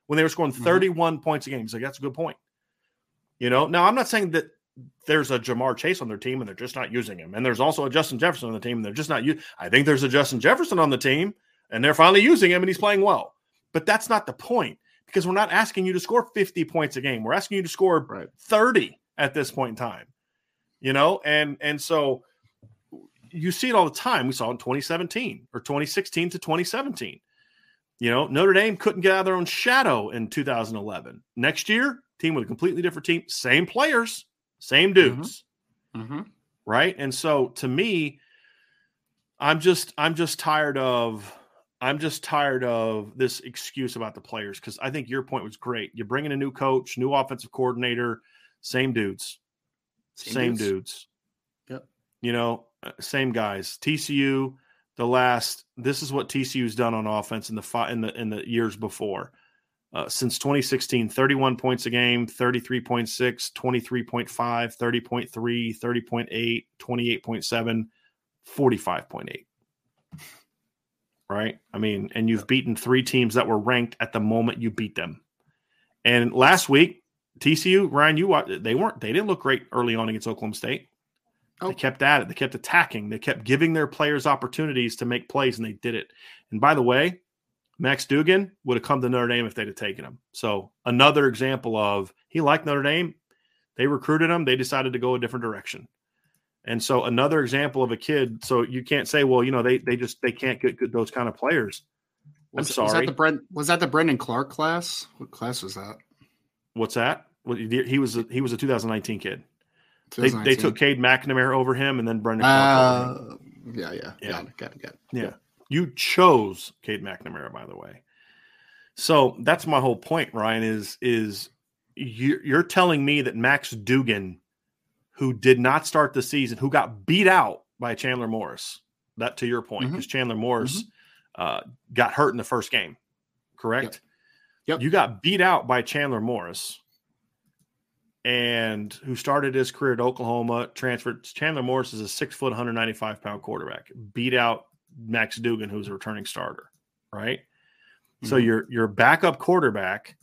when they were scoring Mhm. 31 points a game? He's like, that's a good point. You know, now I'm not saying that there's a Ja'Marr Chase on their team and they're just not using him. And there's also a Justin Jefferson on the team and they're just not using. I think there's a Justin Jefferson on the team and they're finally using him and he's playing well. But that's not the point because we're not asking you to score 50 points a game. We're asking you to score Right. 30 at this point in time. You know, and and so you see it all the time. We saw it in 2017 or 2016 to 2017. You know, Notre Dame couldn't get out of their own shadow in 2011. Next year, team with a completely different team, same players, same dudes, Mm-hmm. right? And so to me, I'm just I'm just tired of I'm just tired of this excuse about the players because I think your point was great. You bring in a new coach, new offensive coordinator, same dudes, same, dudes. Yep. You know, uh, same guys. TCU, the last. This is what TCU's done on offense in the fi- in the in the years before. Uh, since 2016, 31 points a game, 33.6, 23.5, 30.3, 30.8, 28.7, 45.8. Right? I mean, and you've beaten three teams that were ranked at the moment you beat them. And last week, TCU, Ryan, you wa- they weren't they didn't look great early on against Oklahoma State. Oh. They kept at it. They kept attacking. They kept giving their players opportunities to make plays, and they did it. And by the way, Max Duggan would have come to Notre Dame if they'd have taken him. So another example of he liked Notre Dame. They recruited him. They decided to go a different direction. And so another example of a kid. So you can't say, well, you know, they they just they can't get good, those kind of players. I'm Was, Was that sorry. the Brent? Was that the Brendon Clark class? What class was that? What's that? He was a, he was a 2019 kid. They, they took Cade McNamara over him, and then Brendon. Clark over him. Uh, yeah, yeah, Yeah. Got it, got it, got it. Yeah. You chose Cade McNamara, by the way. So that's my whole point, Ryan, is is you- you're telling me that Max Duggan, who did not start the season, who got beat out by Chandler Morris, that to your point, because Chandler Morris uh, got hurt in the first game, correct? Yep. You got beat out by Chandler Morris, and who started his career at Oklahoma, transferred. Chandler Morris is a six foot, 195 pound quarterback. Beat out Max Duggan, who's a returning starter, right? So Mhm. your your backup quarterback,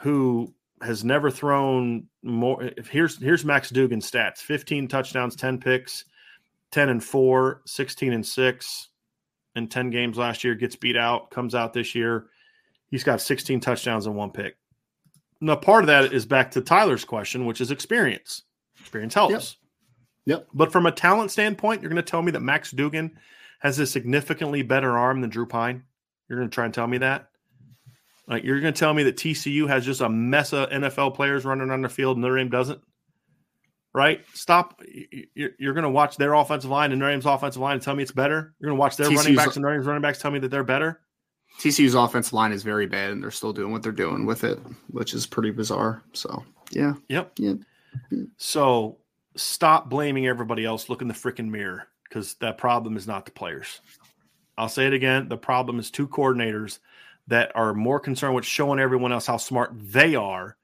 who has never thrown more. If here's here's Max Duggan's stats: 15 touchdowns, 10 picks, 10 and 4, 16 and 6 in 10 games last year. Gets beat out, comes out this year. He's got 16 touchdowns and one pick. Now, part of that is back to Tyler's question, which is experience. Experience helps. Yep. But from a talent standpoint, you're going to tell me that Max Duggan has a significantly better arm than Drew Pyne. You're going to try and tell me that. Like you're going to tell me that TCU has just a mess of NFL players running on the field and Notre Dame doesn't. Right? Stop. You- you- You're going to watch their offensive line and Notre Dame's offensive line and tell me it's better. You're going to watch their running backs and Notre Dame's running backs tell me that they're better. TCU's offensive line is very bad, and they're still doing what they're doing with it, which is pretty bizarre. So, yeah, Yep. Yep. So stop blaming everybody else. Look in the freaking mirror because that problem is not the players. I'll say it again. The problem is two coordinators that are more concerned with showing everyone else how smart they are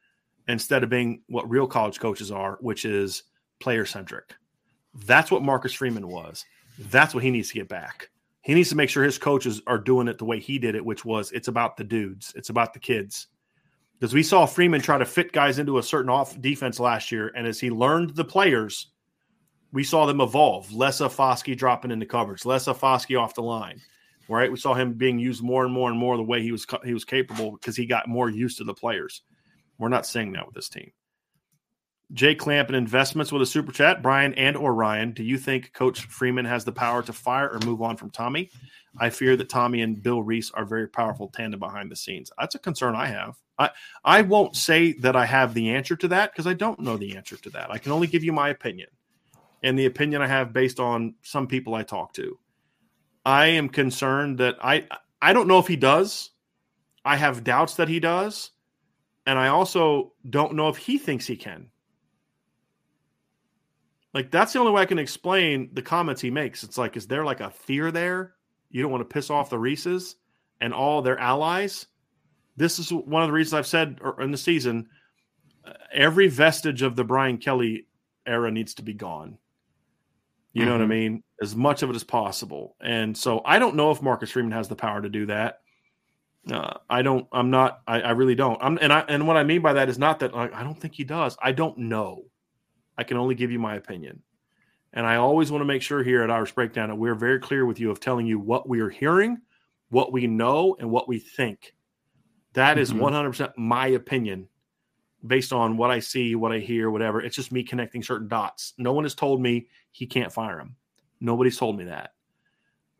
instead of being what real college coaches are, which is player centric. That's what Marcus Freeman was. That's what he needs to get back. He needs to make sure his coaches are doing it the way he did it, which was it's about the dudes, it's about the kids. because we saw Freeman try to fit guys into a certain off defense last year, and as he learned the players, we saw them evolve. Less of Foskey dropping into coverage, less of Foskey off the line. Right, we saw him being used more and more and more the way he was he was capable because he got more used to the players. We're not seeing that with this team. Jay Clamp and investments with a super chat. Brian and or Ryan, do you think Coach Freeman has the power to fire or move on from Tommy? I fear that Tommy and Bill Rees are very powerful tandem behind the scenes. That's a concern I have. I I won't say that I have the answer to that because I don't know the answer to that. I can only give you my opinion and the opinion I have based on some people I talk to. I am concerned that I I don't know if he does. I have doubts that he does, and I also don't know if he thinks he can. Like that's the only way I can explain the comments he makes. It's like, is there like a fear there? You don't want to piss off the Reeses and all their allies. This is one of the reasons I've said in the season, uh, every vestige of the Brian Kelly era needs to be gone. You mm-hmm. know what I mm-hmm. mean? As much of it as possible. And so I don't know if Marcus Freeman has the power to do that. Uh, I don't. I'm not. I, I really don't. I'm, and I and what I mean by that is not that like, I don't think he does. I don't know. I can only give you my opinion. And I always want to make sure here at Irish Breakdown that we're very clear with you of telling you what we are hearing, what we know, and what we think. That is mm-hmm. 100% my opinion based on what I see, what I hear, whatever. It's just me connecting certain dots. No one has told me he can't fire him. Nobody's told me that.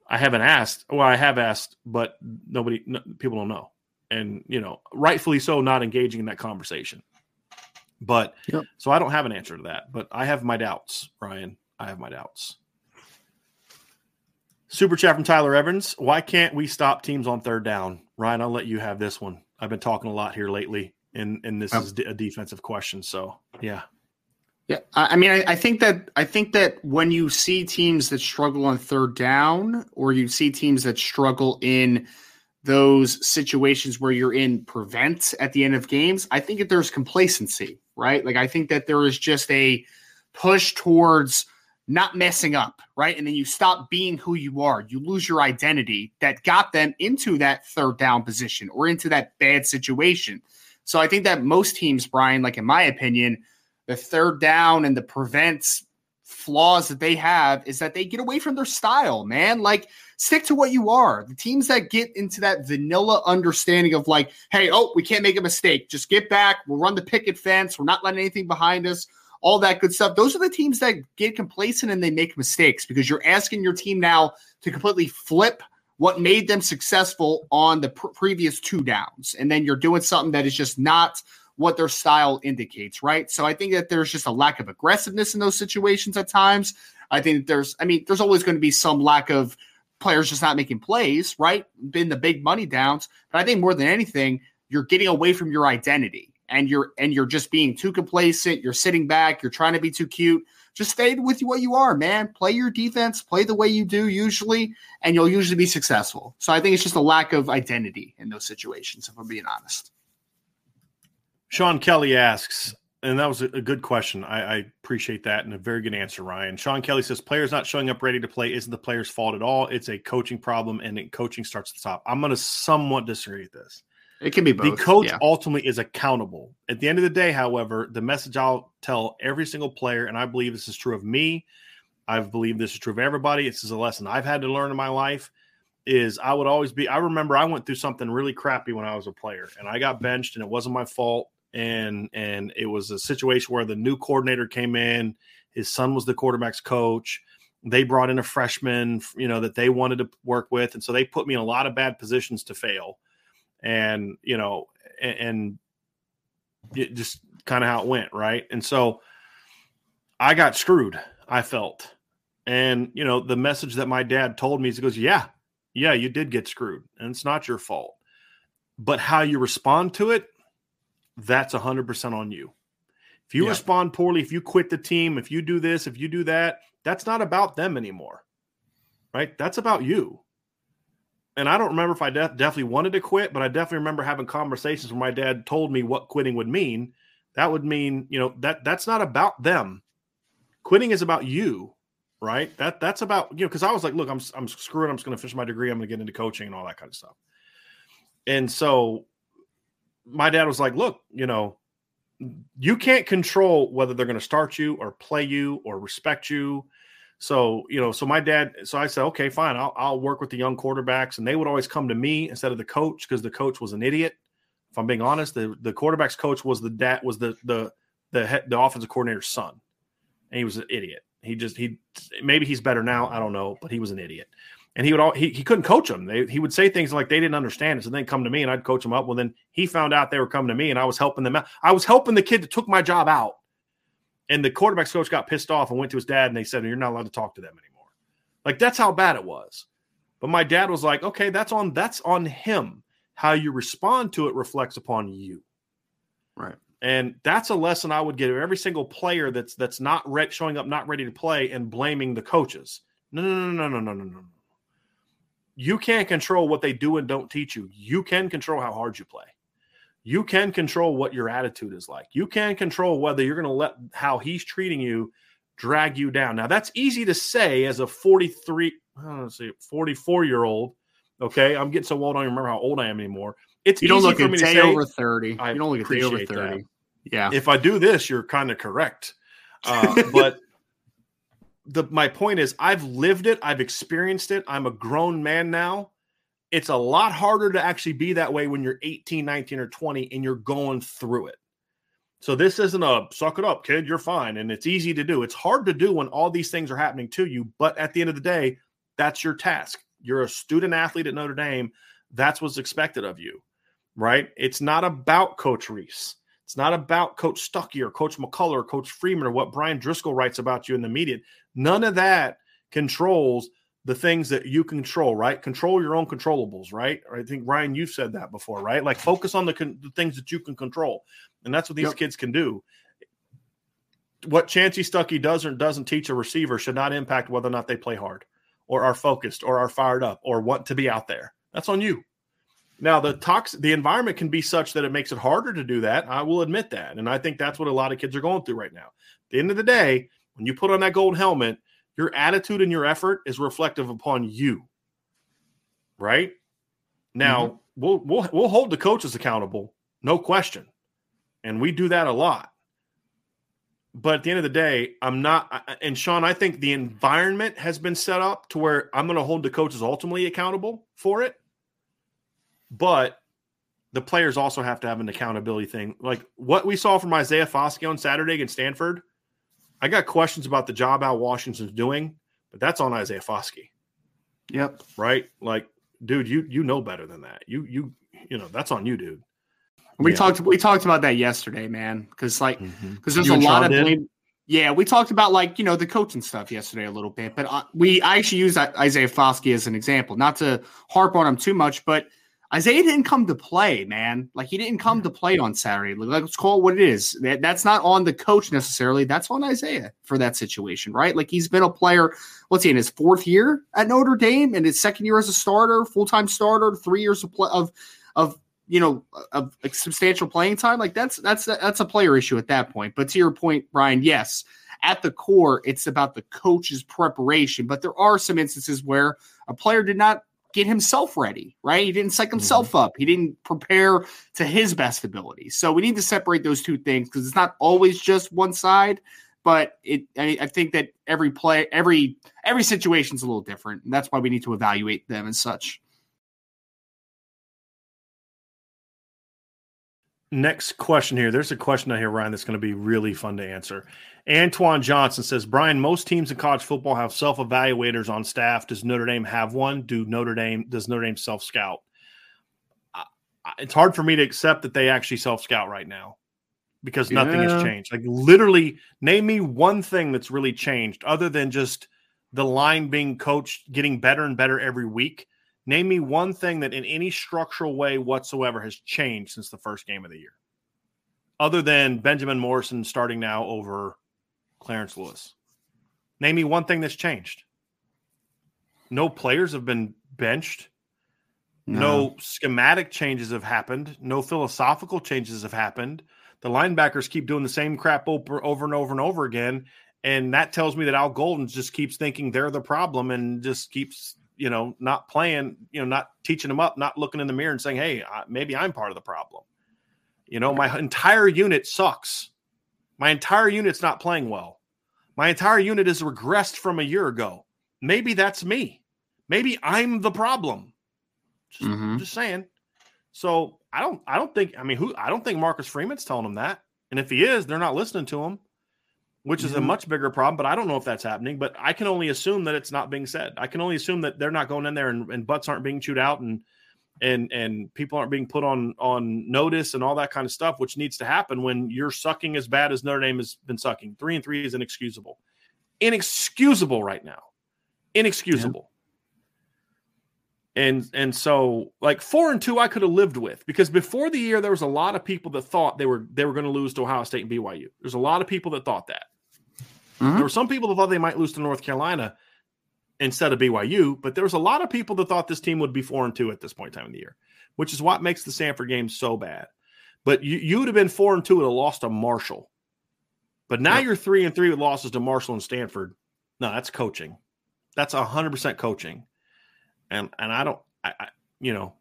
I haven't asked. Well, I have asked, but nobody, no, people don't know. And, you know, rightfully so, not engaging in that conversation. But yep. so I don't have an answer to that, but I have my doubts, Ryan. I have my doubts. Super chat from Tyler Evans. Why can't we stop teams on third down? Ryan, I'll let you have this one. I've been talking a lot here lately, and and this is a defensive question. So yeah, yeah. I mean, I, I think that I think that when you see teams that struggle on third down, or you see teams that struggle in those situations where you're in prevent at the end of games, I think that there's complacency right? Like I think that there is just a push towards not messing up, right? And then you stop being who you are. You lose your identity that got them into that third down position or into that bad situation. So I think that most teams, Brian, like in my opinion, the third down and the prevents flaws that they have is that they get away from their style, man. Like stick to what you are. The teams that get into that vanilla understanding of like, hey, oh, we can't make a mistake. Just get back. We'll run the picket fence. We're not letting anything behind us. All that good stuff. Those are the teams that get complacent and they make mistakes because you're asking your team now to completely flip what made them successful on the pr- previous two downs. And then you're doing something that is just not what their style indicates, right? So I think that there's just a lack of aggressiveness in those situations at times. I think there's, I mean, there's always going to be some lack of players just not making plays, right? Been the big money downs. But I think more than anything, you're getting away from your identity and you're and you're just being too complacent. You're sitting back, you're trying to be too cute. Just stay with what you are, man. Play your defense, play the way you do usually, and you'll usually be successful. So I think it's just a lack of identity in those situations, if I'm being honest. Sean Kelly asks, and that was a, good question. I, I, appreciate that and a very good answer, Ryan. Sean Kelly says players not showing up ready to play isn't the player's fault at all. It's a coaching problem, and coaching starts at the top. I'm going to somewhat disagree with this. It can be both. The coach yeah. ultimately is accountable. At the end of the day, however, the message I'll tell every single player, and I believe this is true of me, I believe this is true of everybody. This is a lesson I've had to learn in my life. Is I would always be. I remember I went through something really crappy when I was a player, and I got benched, and it wasn't my fault and and it was a situation where the new coordinator came in his son was the quarterback's coach they brought in a freshman you know that they wanted to work with and so they put me in a lot of bad positions to fail. And you know and, and it just kind of how it went right? And so i got screwed i felt. And you know the message that my dad told me is he goes yeah yeah you did get screwed and it's not your fault. But how you respond to it that's 100% on you. If you yeah. respond poorly, if you quit the team, if you do this, if you do that, that's not about them anymore. Right? That's about you. And I don't remember if I de- definitely wanted to quit, but I definitely remember having conversations where my dad told me what quitting would mean. That would mean, you know, that that's not about them. Quitting is about you, right? That that's about, you know, because I was like, look, I'm I'm screwing, I'm just gonna finish my degree, I'm gonna get into coaching and all that kind of stuff. And so my dad was like, look, you know, you can't control whether they're going to start you or play you or respect you. So, you know, so my dad, so I said, okay, fine, I'll, I'll work with the young quarterbacks. And they would always come to me instead of the coach because the coach was an idiot. If I'm being honest, the, the quarterback's coach was the dad, was the, the, the, head, the offensive coordinator's son. And he was an idiot. He just, he, maybe he's better now. I don't know, but he was an idiot and he would all he, he couldn't coach them. They, he would say things like they didn't understand it, so then come to me and I'd coach them up. Well, then he found out they were coming to me, and I was helping them out. I was helping the kid that took my job out, and the quarterbacks coach got pissed off and went to his dad and they said, "You're not allowed to talk to them anymore." Like that's how bad it was. But my dad was like, "Okay, that's on that's on him. How you respond to it reflects upon you." Right. And that's a lesson I would give every single player that's that's not re- showing up, not ready to play, and blaming the coaches. No, no, no, no, no, no, no, no you can't control what they do and don't teach you. You can control how hard you play. You can control what your attitude is like. You can control whether you're going to let how he's treating you drag you down. Now that's easy to say as a 43, let's see, 44 year old. Okay, I'm getting so old I don't remember how old I am anymore. It's you don't look a day over 30. I you don't look a day over 30. That. Yeah. If I do this, you're kind of correct. Uh, but the my point is I've lived it, I've experienced it. I'm a grown man now. It's a lot harder to actually be that way when you're 18, 19 or 20 and you're going through it. So this isn't a suck it up, kid, you're fine and it's easy to do. It's hard to do when all these things are happening to you, but at the end of the day, that's your task. You're a student athlete at Notre Dame. That's what's expected of you. Right? It's not about coach Rees. It's not about Coach Stuckey or Coach McCullough or Coach Freeman or what Bryan Driskell writes about you in the media. None of that controls the things that you control, right? Control your own controllables, right? I think Ryan, you've said that before, right? Like focus on the, con- the things that you can control, and that's what these yep. kids can do. What Chansi Stuckey does or doesn't teach a receiver should not impact whether or not they play hard, or are focused, or are fired up, or want to be out there. That's on you. Now the tox the environment can be such that it makes it harder to do that. I will admit that. And I think that's what a lot of kids are going through right now. At the end of the day, when you put on that gold helmet, your attitude and your effort is reflective upon you. Right? Now, mm-hmm. we'll we'll we'll hold the coaches accountable, no question. And we do that a lot. But at the end of the day, I'm not and Sean, I think the environment has been set up to where I'm going to hold the coaches ultimately accountable for it but the players also have to have an accountability thing. Like what we saw from Isaiah Foskey on Saturday against Stanford, I got questions about the job Al Washington's doing, but that's on Isaiah Foskey. Yep. Right? Like, dude, you you know better than that. You you you know that's on you, dude. We yeah. talked we talked about that yesterday, man. Because like because mm-hmm. there's you a lot of blame. Yeah, we talked about like you know the coaching stuff yesterday a little bit, but uh, we I actually used Isaiah Foskey as an example, not to harp on him too much, but Isaiah didn't come to play, man. Like he didn't come to play on Saturday. Like, Let's call it what it is. That, that's not on the coach necessarily. That's on Isaiah for that situation, right? Like he's been a player. Let's he in his fourth year at Notre Dame and his second year as a starter, full time starter, three years of play, of of you know of substantial playing time. Like that's that's that's a player issue at that point. But to your point, Brian, yes, at the core, it's about the coach's preparation. But there are some instances where a player did not get himself ready, right? He didn't psych mm-hmm. himself mm-hmm. up. He didn't prepare to his best ability. So we need to separate those two things because it's not always just one side. But it, I, I think that every play, every every situation is a little different, and that's why we need to evaluate them as such. Next question here. There's a question out here, Ryan, that's going to be really fun to answer. Antoine Johnson says, Brian, most teams in college football have self evaluators on staff. Does Notre Dame have one? Do Notre Dame does Notre Dame self scout? It's hard for me to accept that they actually self scout right now because nothing yeah. has changed. Like literally, name me one thing that's really changed other than just the line being coached, getting better and better every week. Name me one thing that in any structural way whatsoever has changed since the first game of the year, other than Benjamin Morrison starting now over Clarence Lewis. Name me one thing that's changed. No players have been benched. No. no. schematic changes have happened. No philosophical changes have happened. The linebackers keep doing the same crap over, over and over and over again. And that tells me that Al Golden just keeps thinking they're the problem and just keeps, you know, not playing, you know, not teaching them up, not looking in the mirror and saying, hey, maybe I'm part of the problem. You know, my entire unit sucks. My entire unit's not playing well. My entire unit is regressed from a year ago. Maybe that's me. Maybe I'm the problem. Just, mm-hmm. just saying. So I don't I don't think I mean who I don't think Marcus Freeman's telling them that. And if he is, they're not listening to him, which is mm-hmm. a much bigger problem. But I don't know if that's happening. But I can only assume that it's not being said. I can only assume that they're not going in there and, and butts aren't being chewed out and and and people aren't being put on on notice and all that kind of stuff, which needs to happen when you're sucking as bad as Notre Dame has been sucking. Three and three is inexcusable, inexcusable right now, inexcusable. Yeah. And and so like four and two, I could have lived with because before the year there was a lot of people that thought they were they were going to lose to Ohio State and BYU. There's a lot of people that thought that. Mm-hmm. There were some people that thought they might lose to North Carolina instead of BYU. But there was a lot of people that thought this team would be four and two at this point in time of the year, which is what makes the Stanford game so bad. But you, you would have been four and two and lost to Marshall. But now yep. you're three and three with losses to Marshall and Stanford. No, that's coaching. That's hundred percent coaching. And and I don't I, I you know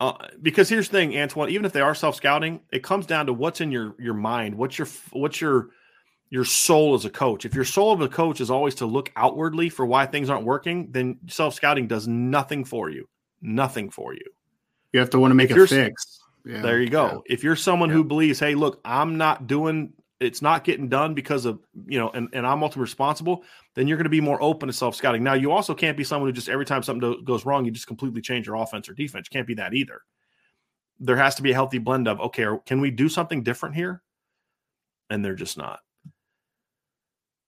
uh, because here's the thing, Antoine. Even if they are self scouting, it comes down to what's in your your mind. What's your what's your your soul as a coach. If your soul of a coach is always to look outwardly for why things aren't working, then self scouting does nothing for you. Nothing for you. You have to want to make a fix. Yeah. There you go. Yeah. If you're someone yeah. who believes, hey, look, I'm not doing it's not getting done because of you know, and, and I'm ultimately responsible, then you're going to be more open to self scouting. Now, you also can't be someone who just every time something goes wrong, you just completely change your offense or defense. You can't be that either. There has to be a healthy blend of okay, can we do something different here? And they're just not.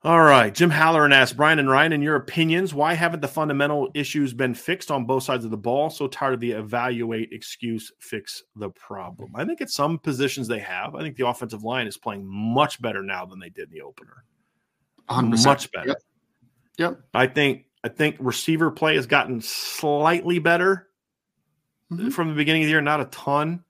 All right. Jim Halloran asked Brian and Ryan, in your opinions, why haven't the fundamental issues been fixed on both sides of the ball? So tired of the evaluate excuse, fix the problem. I think at some positions they have. I think the offensive line is playing much better now than they did in the opener. 100%. Much better. Yep. yep. I think I think receiver play has gotten slightly better mm-hmm. from the beginning of the year, not a ton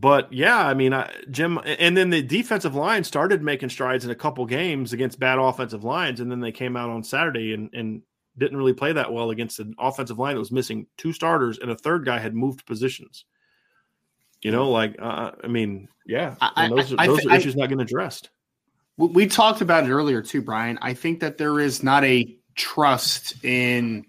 but yeah, I mean, I, Jim, and then the defensive line started making strides in a couple games against bad offensive lines, and then they came out on Saturday and, and didn't really play that well against an offensive line that was missing two starters, and a third guy had moved positions. You know, like uh, I mean, yeah, I, those, I, those are issues not getting addressed. We talked about it earlier too, Brian. I think that there is not a trust in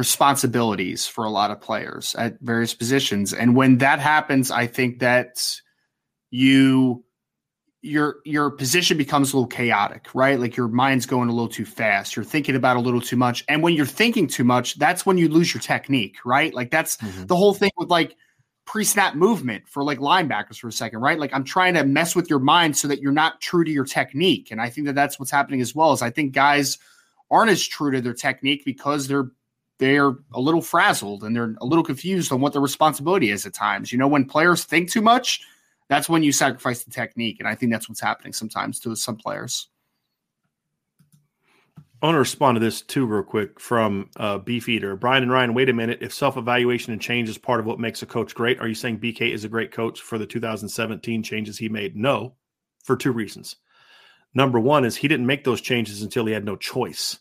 responsibilities for a lot of players at various positions. And when that happens, I think that you your your position becomes a little chaotic, right? Like your mind's going a little too fast. You're thinking about a little too much. And when you're thinking too much, that's when you lose your technique, right? Like that's mm-hmm. the whole thing with like pre-snap movement for like linebackers for a second, right? Like I'm trying to mess with your mind so that you're not true to your technique. And I think that that's what's happening as well. Is I think guys aren't as true to their technique because they're they're a little frazzled and they're a little confused on what their responsibility is at times. You know, when players think too much, that's when you sacrifice the technique. And I think that's what's happening sometimes to some players. I want to respond to this too, real quick from uh, Beefeater. Brian and Ryan, wait a minute. If self evaluation and change is part of what makes a coach great, are you saying BK is a great coach for the 2017 changes he made? No, for two reasons. Number one is he didn't make those changes until he had no choice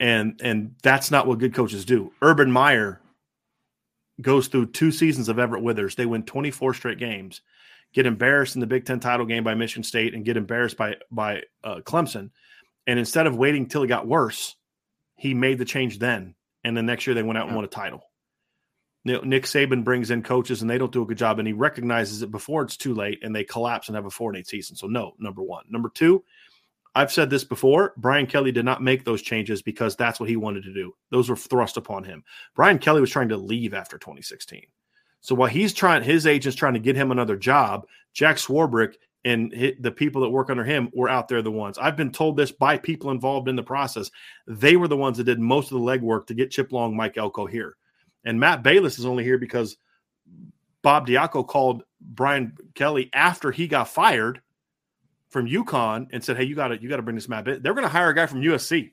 and and that's not what good coaches do. Urban Meyer goes through two seasons of Everett Withers. They win 24 straight games, get embarrassed in the Big Ten title game by Michigan State, and get embarrassed by by uh, Clemson. And instead of waiting till it got worse, he made the change then. And the next year they went out and won a title. Nick Saban brings in coaches and they don't do a good job, and he recognizes it before it's too late, and they collapse and have a four and eight season. So no, number one. Number two, I've said this before. Brian Kelly did not make those changes because that's what he wanted to do. Those were thrust upon him. Brian Kelly was trying to leave after 2016. So while he's trying, his agent's trying to get him another job, Jack Swarbrick and the people that work under him were out there the ones. I've been told this by people involved in the process. They were the ones that did most of the legwork to get Chip Long, Mike Elko here. And Matt Balis is only here because Bob Diaco called Brian Kelly after he got fired from UConn and said, "Hey, you got to you got to bring this map in." They're going to hire a guy from USC.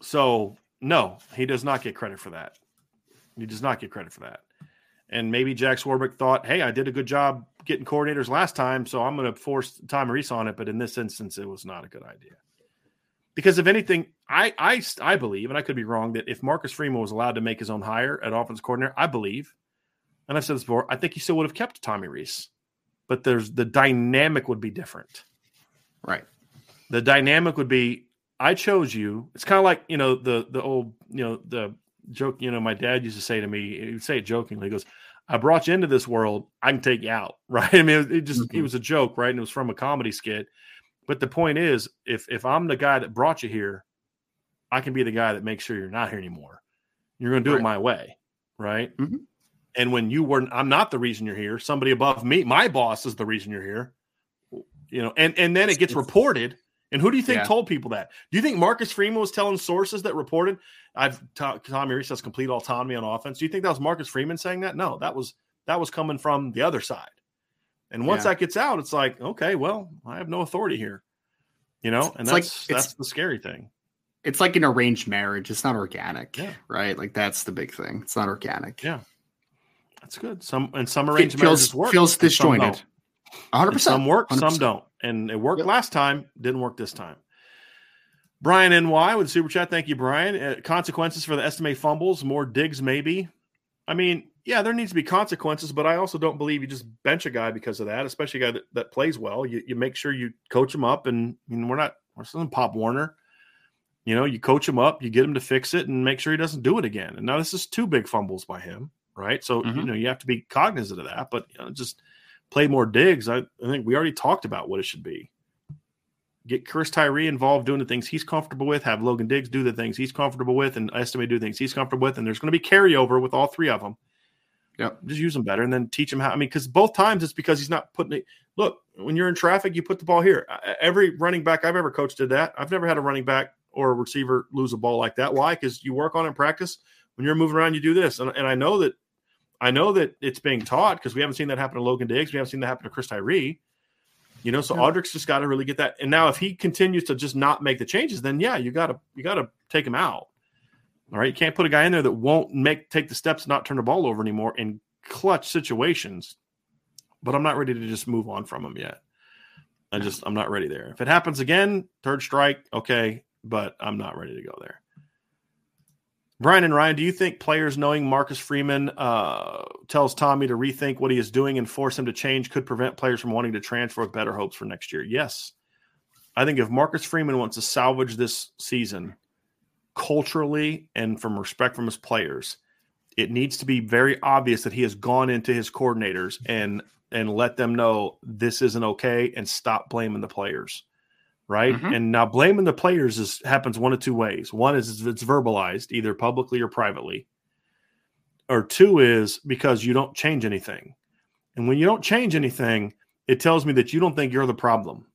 So no, he does not get credit for that. He does not get credit for that. And maybe Jack Swarbrick thought, "Hey, I did a good job getting coordinators last time, so I'm going to force Tom Rees on it." But in this instance, it was not a good idea. Because if anything, I I I believe, and I could be wrong, that if Marcus Freeman was allowed to make his own hire at offense coordinator, I believe and I've said this before, I think he still would have kept Tommy Rees, but there's the dynamic would be different. Right. The dynamic would be I chose you. It's kind of like, you know, the the old, you know, the joke, you know, my dad used to say to me, he would say it jokingly, he goes, I brought you into this world, I can take you out. Right. I mean, it, just mm-hmm. it was a joke, right? And it was from a comedy skit. But the point is, if if I'm the guy that brought you here, I can be the guy that makes sure you're not here anymore. You're going to do right. it my way, right? Mm-hmm. And when you weren't, I'm not the reason you're here. Somebody above me, my boss, is the reason you're here. You know, and and then it gets reported. And who do you think yeah. told people that? Do you think Marcus Freeman was telling sources that reported I've ta- Tommy Rees has complete autonomy on offense? Do you think that was Marcus Freeman saying that? No, that was that was coming from the other side. And once yeah. that gets out, it's like, okay, well, I have no authority here. You know, and it's that's like, that's the scary thing. It's like an arranged marriage. It's not organic. Yeah. Right. Like that's the big thing. It's not organic. Yeah. That's good. Some and some arranged it feels, marriages work. Feels disjointed. 100 percent Some work, 100%. some don't. And it worked yep. last time, didn't work this time. Brian NY with super chat. Thank you, Brian. Uh, consequences for the Estime fumbles, more Diggs, maybe. I mean, yeah, there needs to be consequences, but I also don't believe you just bench a guy because of that, especially a guy that, that plays well. You, you make sure you coach him up, and I mean, we're not we're still in Pop Warner. You know, you coach him up, you get him to fix it, and make sure he doesn't do it again. And now this is two big fumbles by him, right? So mm-hmm. you know you have to be cognizant of that, but you know, just play more Diggs. I, I think we already talked about what it should be. Get Chris Tyree involved doing the things he's comfortable with. Have Logan Diggs do the things he's comfortable with, and Estime do things he's comfortable with. And there's going to be carryover with all three of them yeah, just use them better, and then teach him how. I mean, because both times it's because he's not putting it. Look, when you're in traffic, you put the ball here. Every running back I've ever coached did that. I've never had a running back or a receiver lose a ball like that. Why? Because you work on it in practice. When you're moving around, you do this, and, and I know that. I know that it's being taught because we haven't seen that happen to Logan Diggs. We haven't seen that happen to Chris Tyree. You know, so yeah. Audric's just got to really get that. And now, if he continues to just not make the changes, then yeah, you got to you got to take him out. All right, you can't put a guy in there that won't make take the steps, not turn the ball over anymore, and clutch situations, but I'm not ready to just move on from him yet. I just I'm not ready there. If it happens again, third strike, okay, but I'm not ready to go there. Brian and Ryan, do you think players knowing Marcus Freeman uh, tells Tommy to rethink what he is doing and force him to change could prevent players from wanting to transfer with better hopes for next year? Yes. I think if Marcus Freeman wants to salvage this season culturally and from respect from his players, it needs to be very obvious that he has gone into his coordinators and and let them know this isn't okay and stop blaming the players right mm-hmm. and now blaming the players is happens one of two ways one is it's verbalized either publicly or privately or two is because you don't change anything and when you don't change anything it tells me that you don't think you're the problem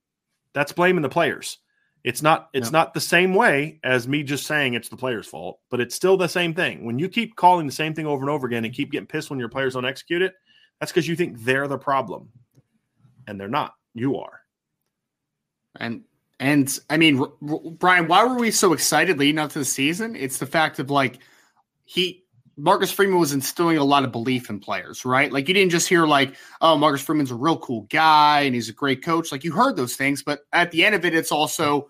that's blaming the players it's not it's not the same way as me just saying it's the player's fault, but it's still the same thing. When you keep calling the same thing over and over again and keep getting pissed when your players don't execute it, that's because you think they're the problem. And they're not. You are. And and I mean, R- R- Brian, why were we so excited leading up to the season? It's the fact of like he Marcus Freeman was instilling a lot of belief in players, right? Like you didn't just hear like, oh, Marcus Freeman's a real cool guy and he's a great coach. Like you heard those things, but at the end of it, it's also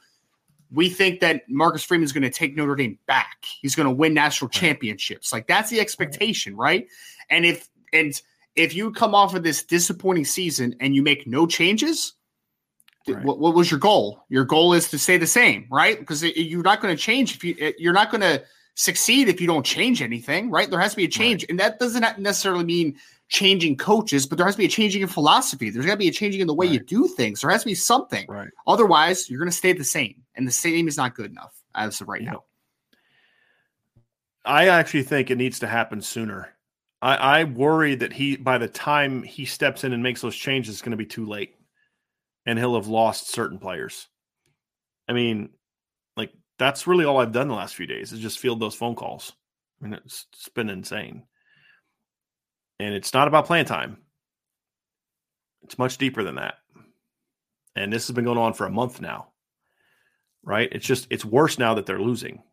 we think that Marcus Freeman is going to take Notre Dame back. He's going to win national championships. Like that's the expectation, right? And if and if you come off of this disappointing season and you make no changes, right. what, what was your goal? Your goal is to stay the same, right? Because you're not going to change if you eh, you're not going to succeed if you don't change anything, right? There has to be a change. Right. And that doesn't necessarily mean changing coaches, but there has to be a changing in philosophy. There's got to be a changing in the way right. you do things. There has to be something. Right. Otherwise, you're going to stay the same. And the same is not good enough as of right you now. I actually think it needs to happen sooner. I, I worry that he, by the time he steps in and makes those changes, it's going to be too late and he'll have lost certain players. I mean, like that's really all I've done the last few days is just field those phone calls. I mean, it's, it's been insane. And it's not about playing time. It's much deeper than that. And this has been going on for a month now. Right? It's just it's worse now that they're losing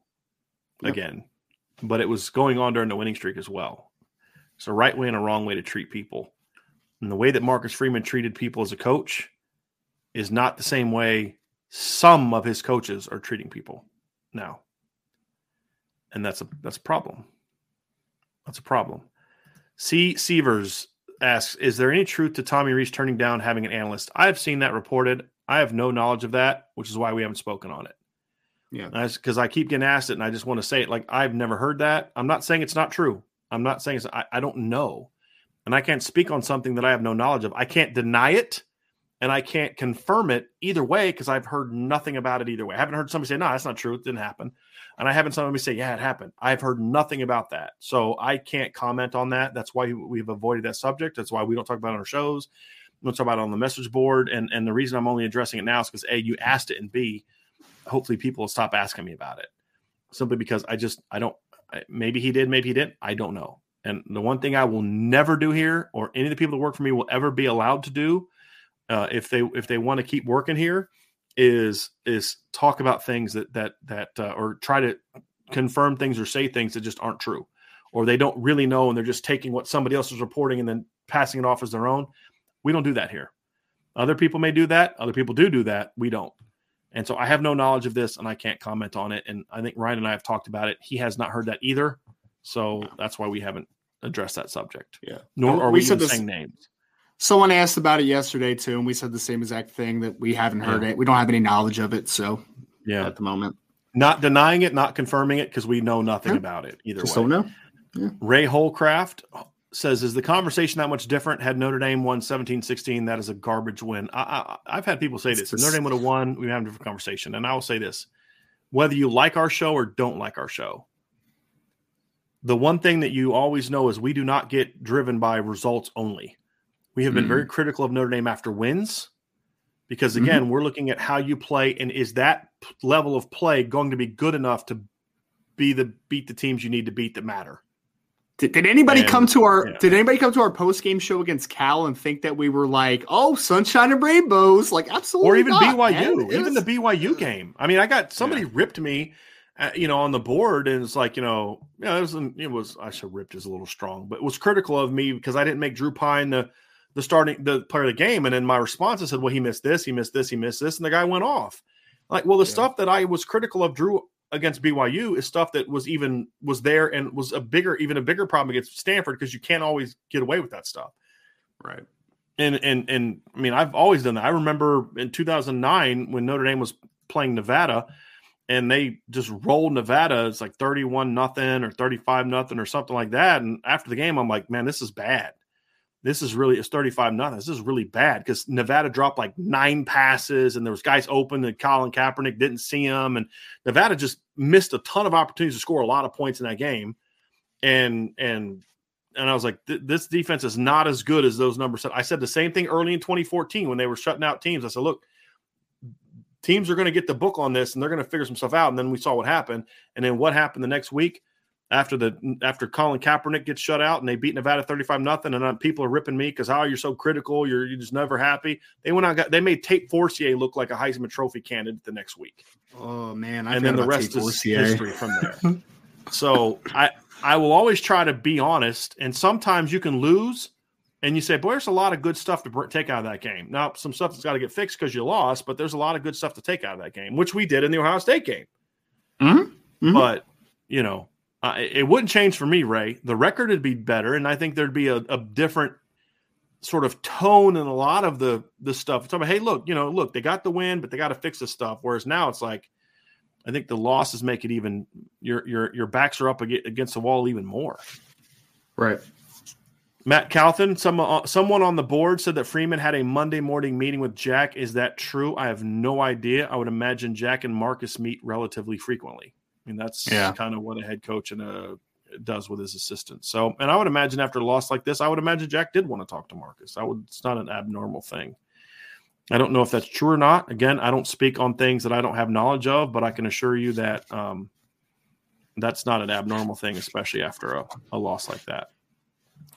yep. again. But it was going on during the winning streak as well. It's a right way and a wrong way to treat people. And the way that Marcus Freeman treated people as a coach is not the same way some of his coaches are treating people now. And that's a that's a problem. That's a problem. C. Severs asks, "Is there any truth to Tommy Rees turning down having an analyst?" I have seen that reported. I have no knowledge of that, which is why we haven't spoken on it. Yeah, because I keep getting asked it, and I just want to say it. Like I've never heard that. I'm not saying it's not true. I'm not saying it's. I, I don't know, and I can't speak on something that I have no knowledge of. I can't deny it, and I can't confirm it either way because I've heard nothing about it either way. I haven't heard somebody say, "No, that's not true. It didn't happen," and I haven't somebody say, "Yeah, it happened." I've heard nothing about that, so I can't comment on that. That's why we've avoided that subject. That's why we don't talk about it on our shows. We don't talk about it on the message board, and and the reason I'm only addressing it now is because a you asked it, and b hopefully people will stop asking me about it simply because I just I don't maybe he did maybe he didn't I don't know and the one thing I will never do here or any of the people that work for me will ever be allowed to do uh, if they if they want to keep working here is is talk about things that that that uh, or try to confirm things or say things that just aren't true or they don't really know and they're just taking what somebody else is reporting and then passing it off as their own we don't do that here other people may do that other people do do that we don't and so I have no knowledge of this and I can't comment on it. And I think Ryan and I have talked about it. He has not heard that either. So that's why we haven't addressed that subject. Yeah. Nor are we, we said saying names. Someone asked about it yesterday too, and we said the same exact thing that we haven't heard yeah. it. We don't have any knowledge of it. So yeah, at the moment. Not denying it, not confirming it, because we know nothing yeah. about it either Just way. Don't know. Yeah. Ray Holcraft says, Is the conversation that much different? Had Notre Dame won 17 16, that is a garbage win. I, have had people say this. If Notre Dame would have won, we have a different conversation. And I will say this whether you like our show or don't like our show, the one thing that you always know is we do not get driven by results only. We have been mm-hmm. very critical of Notre Dame after wins because, again, mm-hmm. we're looking at how you play and is that level of play going to be good enough to be the beat the teams you need to beat that matter. Did, did anybody and, come to our yeah. Did anybody come to our post game show against Cal and think that we were like, oh, sunshine and rainbows? Like, absolutely, or even not, BYU, even the BYU game. I mean, I got somebody yeah. ripped me, uh, you know, on the board, and it's like, you know, yeah, it was, it was. I should ripped is a little strong, but it was critical of me because I didn't make Drew Pyne the the starting the player of the game, and then my response I said, well, he missed this, he missed this, he missed this, and the guy went off. Like, well, the yeah. stuff that I was critical of Drew against BYU is stuff that was even was there and was a bigger, even a bigger problem against Stanford because you can't always get away with that stuff. Right. And and and I mean, I've always done that. I remember in 2009 when Notre Dame was playing Nevada and they just rolled Nevada. It's like 31 nothing or 35 nothing or something like that. And after the game, I'm like, man, this is bad this is really it's 35 nothing. This is really bad because Nevada dropped like nine passes and there was guys open and Colin Kaepernick didn't see them. And Nevada just missed a ton of opportunities to score a lot of points in that game. And and and I was like, this defense is not as good as those numbers said. I said the same thing early in 2014 when they were shutting out teams. I said, look, teams are going to get the book on this and they're going to figure some stuff out. And then we saw what happened. And then what happened the next week? After the after Colin Kaepernick gets shut out and they beat Nevada 35 nothing and uh, people are ripping me because how oh, you're so critical. You're you're just never happy. They went out got, they made Tate Forcier look like a Heisman Trophy candidate the next week. Oh man. I and then the rest Tate is Forcier. history from there. So I I will always try to be honest and sometimes you can lose and you say boy there's a lot of good stuff to take out of that game. Now some stuff that's got to get fixed because you lost but there's a lot of good stuff to take out of that game which we did in the Ohio State game. Mm-hmm. Mm-hmm. but you know uh, it wouldn't change for me, Ray. The record would be better, and I think there'd be a, a different sort of tone in a lot of the the stuff. It's about, hey, look, you know, look, they got the win, but they got to fix this stuff. Whereas now it's like, I think the losses make it even your your your backs are up against the wall even more. Right. Matt Calthin, some, uh, someone on the board said that Freeman had a Monday morning meeting with Jack. Is that true? I have no idea. I would imagine Jack and Marcus meet relatively frequently. I mean, that's yeah. kind of what a head coach and a does with his assistant. So, and I would imagine after a loss like this, I would imagine Jack did want to talk to Marcus. I would. It's not an abnormal thing. I don't know if that's true or not. Again, I don't speak on things that I don't have knowledge of, but I can assure you that um, that's not an abnormal thing, especially after a, a loss like that.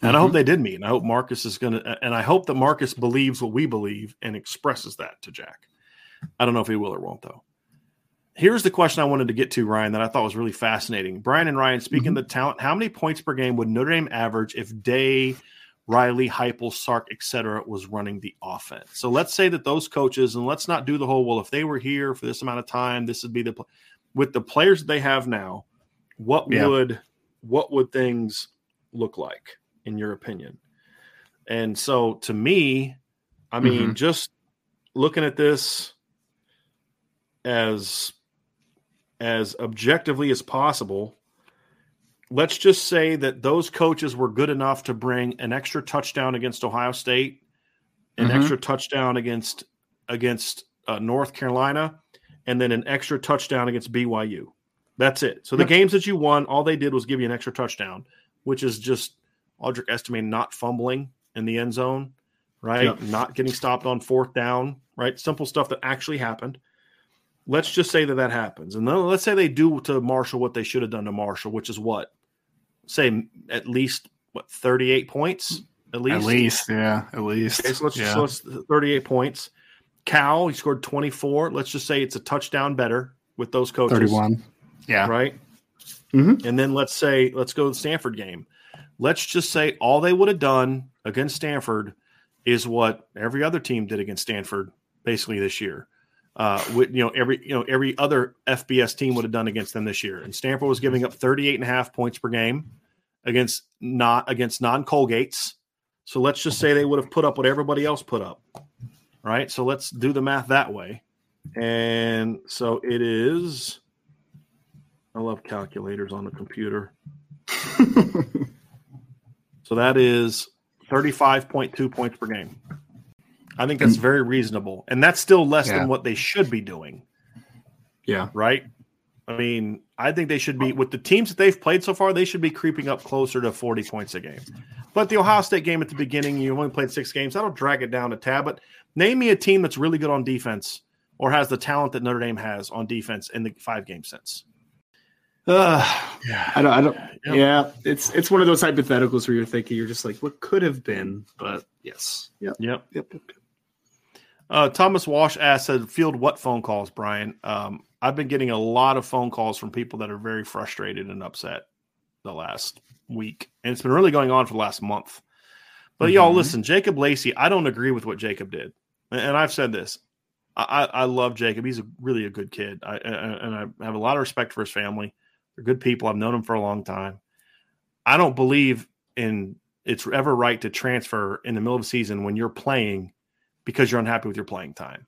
And mm-hmm. I hope mm-hmm. they did meet. And I hope Marcus is going to, and I hope that Marcus believes what we believe and expresses that to Jack. I don't know if he will or won't, though here's the question I wanted to get to, Ryan, that I thought was really fascinating. Brian and Ryan, speaking mm-hmm. of the talent, how many points per game would Notre Dame average if Day, Riley, Heupel, Sark, etc., was running the offense? So let's say that those coaches, and let's not do the whole, well, if they were here for this amount of time, this would be the with the players that they have now, what yeah. would what would things look like? in your opinion? And so to me, I mean, mm-hmm. just looking at this as as objectively as possible, let's just say that those coaches were good enough to bring an extra touchdown against Ohio State, an mm-hmm. extra touchdown against against uh, North Carolina, and then an extra touchdown against BYU. That's it. So the games that you won, all they did was give you an extra touchdown, which is just Audric Estime not fumbling in the end zone, right? Not getting stopped on fourth down, right? Simple stuff that actually happened. Let's just say that that happens. And then let's say they do to Marshall what they should have done to Marshall, which is what? Say at least, what, 38 points? At least? At least, yeah. At least. Okay, so let's, yeah. so 38 points. Cal, he scored 24. Let's just say it's a touchdown better with those coaches. 31. Yeah. Right. Mm-hmm. And then let's say, let's go to the Stanford game. Let's just say all they would have done against Stanford is what every other team did against Stanford basically this year. Uh, with, you know, every, you know, every other FBS team would have done against them this year. And Stanford was giving up 38 and a half points per game against not against non Colgates. So let's just say they would have put up what everybody else put up right? So let's do the math that way. And so it is. I love calculators on the computer. so that is 35.2 points per game. I think that's very reasonable. And that's still less yeah. than what they should be doing. Yeah. Right? I mean, I think they should be with the teams that they've played so far, they should be creeping up closer to 40 points a game. But the Ohio State game at the beginning, you only played six games. That'll drag it down a tad. But name me a team that's really good on defense or has the talent that Notre Dame has on defense in the five game sense. Uh, yeah, I don't. I don't. Yep. Yeah, it's it's one of those hypotheticals where you're thinking you're just like, what could have been, but yes, yep, yep, yep. yep, yep. Uh, Thomas Walsh asked, "said Field what phone calls, Brian? Um, I've been getting a lot of phone calls from people that are very frustrated and upset the last week, and it's been really going on for the last month. But mm-hmm. y'all, listen, Jacob Lacey, I don't agree with what Jacob did, and I've said this. I, I love Jacob. He's a, really a good kid, I, and I have a lot of respect for his family. They're good people. I've known them for a long time. I don't believe in it's ever right to transfer in the middle of the season when you're playing because you're unhappy with your playing time.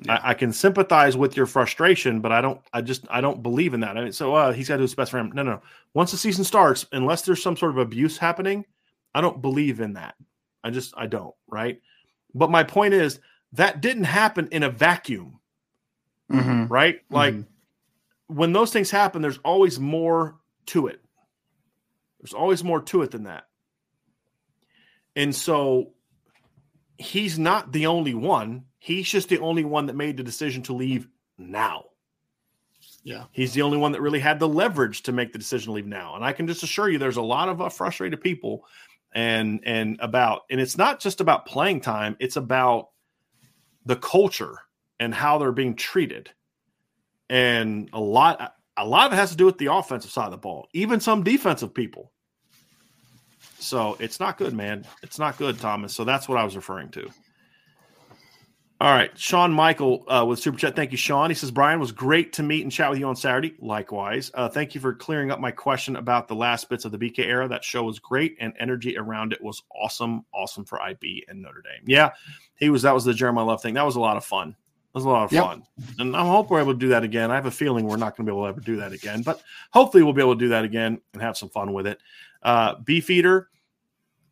Yeah. I, I, can sympathize with your frustration, but I don't. I just I don't believe in that. I mean, so uh, he's got to do his best for him. No, no. Once the season starts, unless there's some sort of abuse happening, I don't believe in that. I just I don't. Right. But my point is that didn't happen in a vacuum. Mm-hmm. Right. Like mm-hmm. when those things happen, there's always more to it. There's always more to it than that. And so he's not the only one. He's just the only one that made the decision to leave now. Yeah. He's the only one that really had the leverage to make the decision to leave now. And I can just assure you there's a lot of uh, frustrated people and and about and it's not just about playing time, it's about the culture and how they're being treated. And a lot a lot of it has to do with the offensive side of the ball, even some defensive people. So it's not good, man. It's not good, Thomas. So that's what I was referring to. All right, Sean Michael uh, with super chat. Thank you, Sean. He says Brian was great to meet and chat with you on Saturday. Likewise, uh, thank you for clearing up my question about the last bits of the BK era. That show was great, and energy around it was awesome. Awesome for IB and Notre Dame. Yeah, he was. That was the Jeremiah Love thing. That was a lot of fun. It was a lot of yep. fun, and I hope we're able to do that again. I have a feeling we're not going to be able to ever do that again, but hopefully we'll be able to do that again and have some fun with it. Uh, Beefeater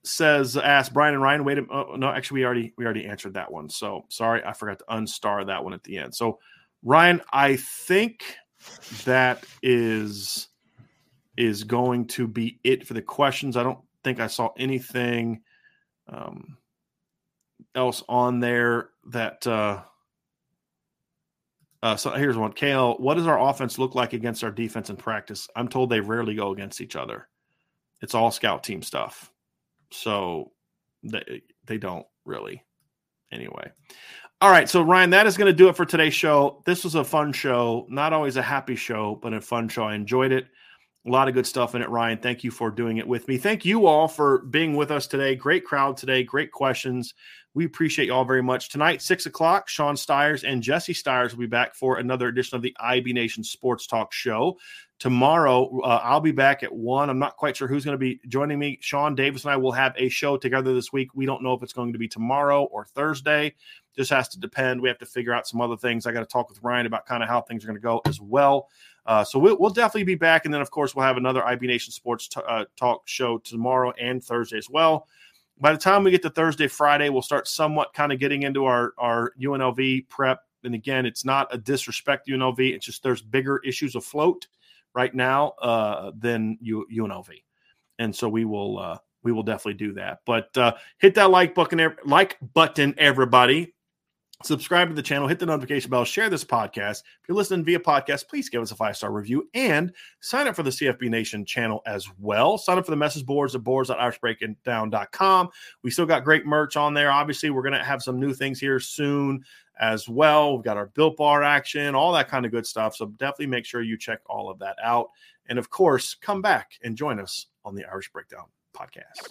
says, "Ask Brian and Ryan." Wait, a, oh, no, actually, we already we already answered that one. So sorry, I forgot to unstar that one at the end. So Ryan, I think that is is going to be it for the questions. I don't think I saw anything um, else on there that. Uh, uh, so here's one. Kale, what does our offense look like against our defense in practice? I'm told they rarely go against each other. It's all scout team stuff. So they they don't really. Anyway. All right, so Ryan, that is going to do it for today's show. This was a fun show, not always a happy show, but a fun show. I enjoyed it. A lot of good stuff in it, Ryan. Thank you for doing it with me. Thank you all for being with us today. Great crowd today. Great questions. We appreciate you all very much. Tonight, six o'clock, Sean Stiers and Jesse Stiers will be back for another edition of the IB Nation Sports Talk Show. Tomorrow uh, I'll be back at one. I'm not quite sure who's going to be joining me. Sean Davis and I will have a show together this week. We don't know if it's going to be tomorrow or Thursday. Just has to depend. We have to figure out some other things. I got to talk with Ryan about kind of how things are going to go as well. Uh, so we'll, we'll, definitely be back, and then of course we'll have another IB Nation Sports t- uh, Talk show tomorrow and Thursday as well. By the time we get to Thursday, Friday, we'll start somewhat kind of getting into our our UNLV prep. And again, it's not a disrespect UNLV. It's just there's bigger issues afloat right now uh, than U- UNLV, and so we will uh, we will definitely do that. But uh, hit that like button, like button, everybody. Subscribe to the channel, hit the notification bell, share this podcast. If you're listening via podcast, please give us a five star review and sign up for the CFB Nation channel as well. Sign up for the message boards at boards.irishbreakingdown.com. We still got great merch on there. Obviously, we're going to have some new things here soon as well. We've got our built bar action, all that kind of good stuff. So definitely make sure you check all of that out. And of course, come back and join us on the Irish Breakdown podcast.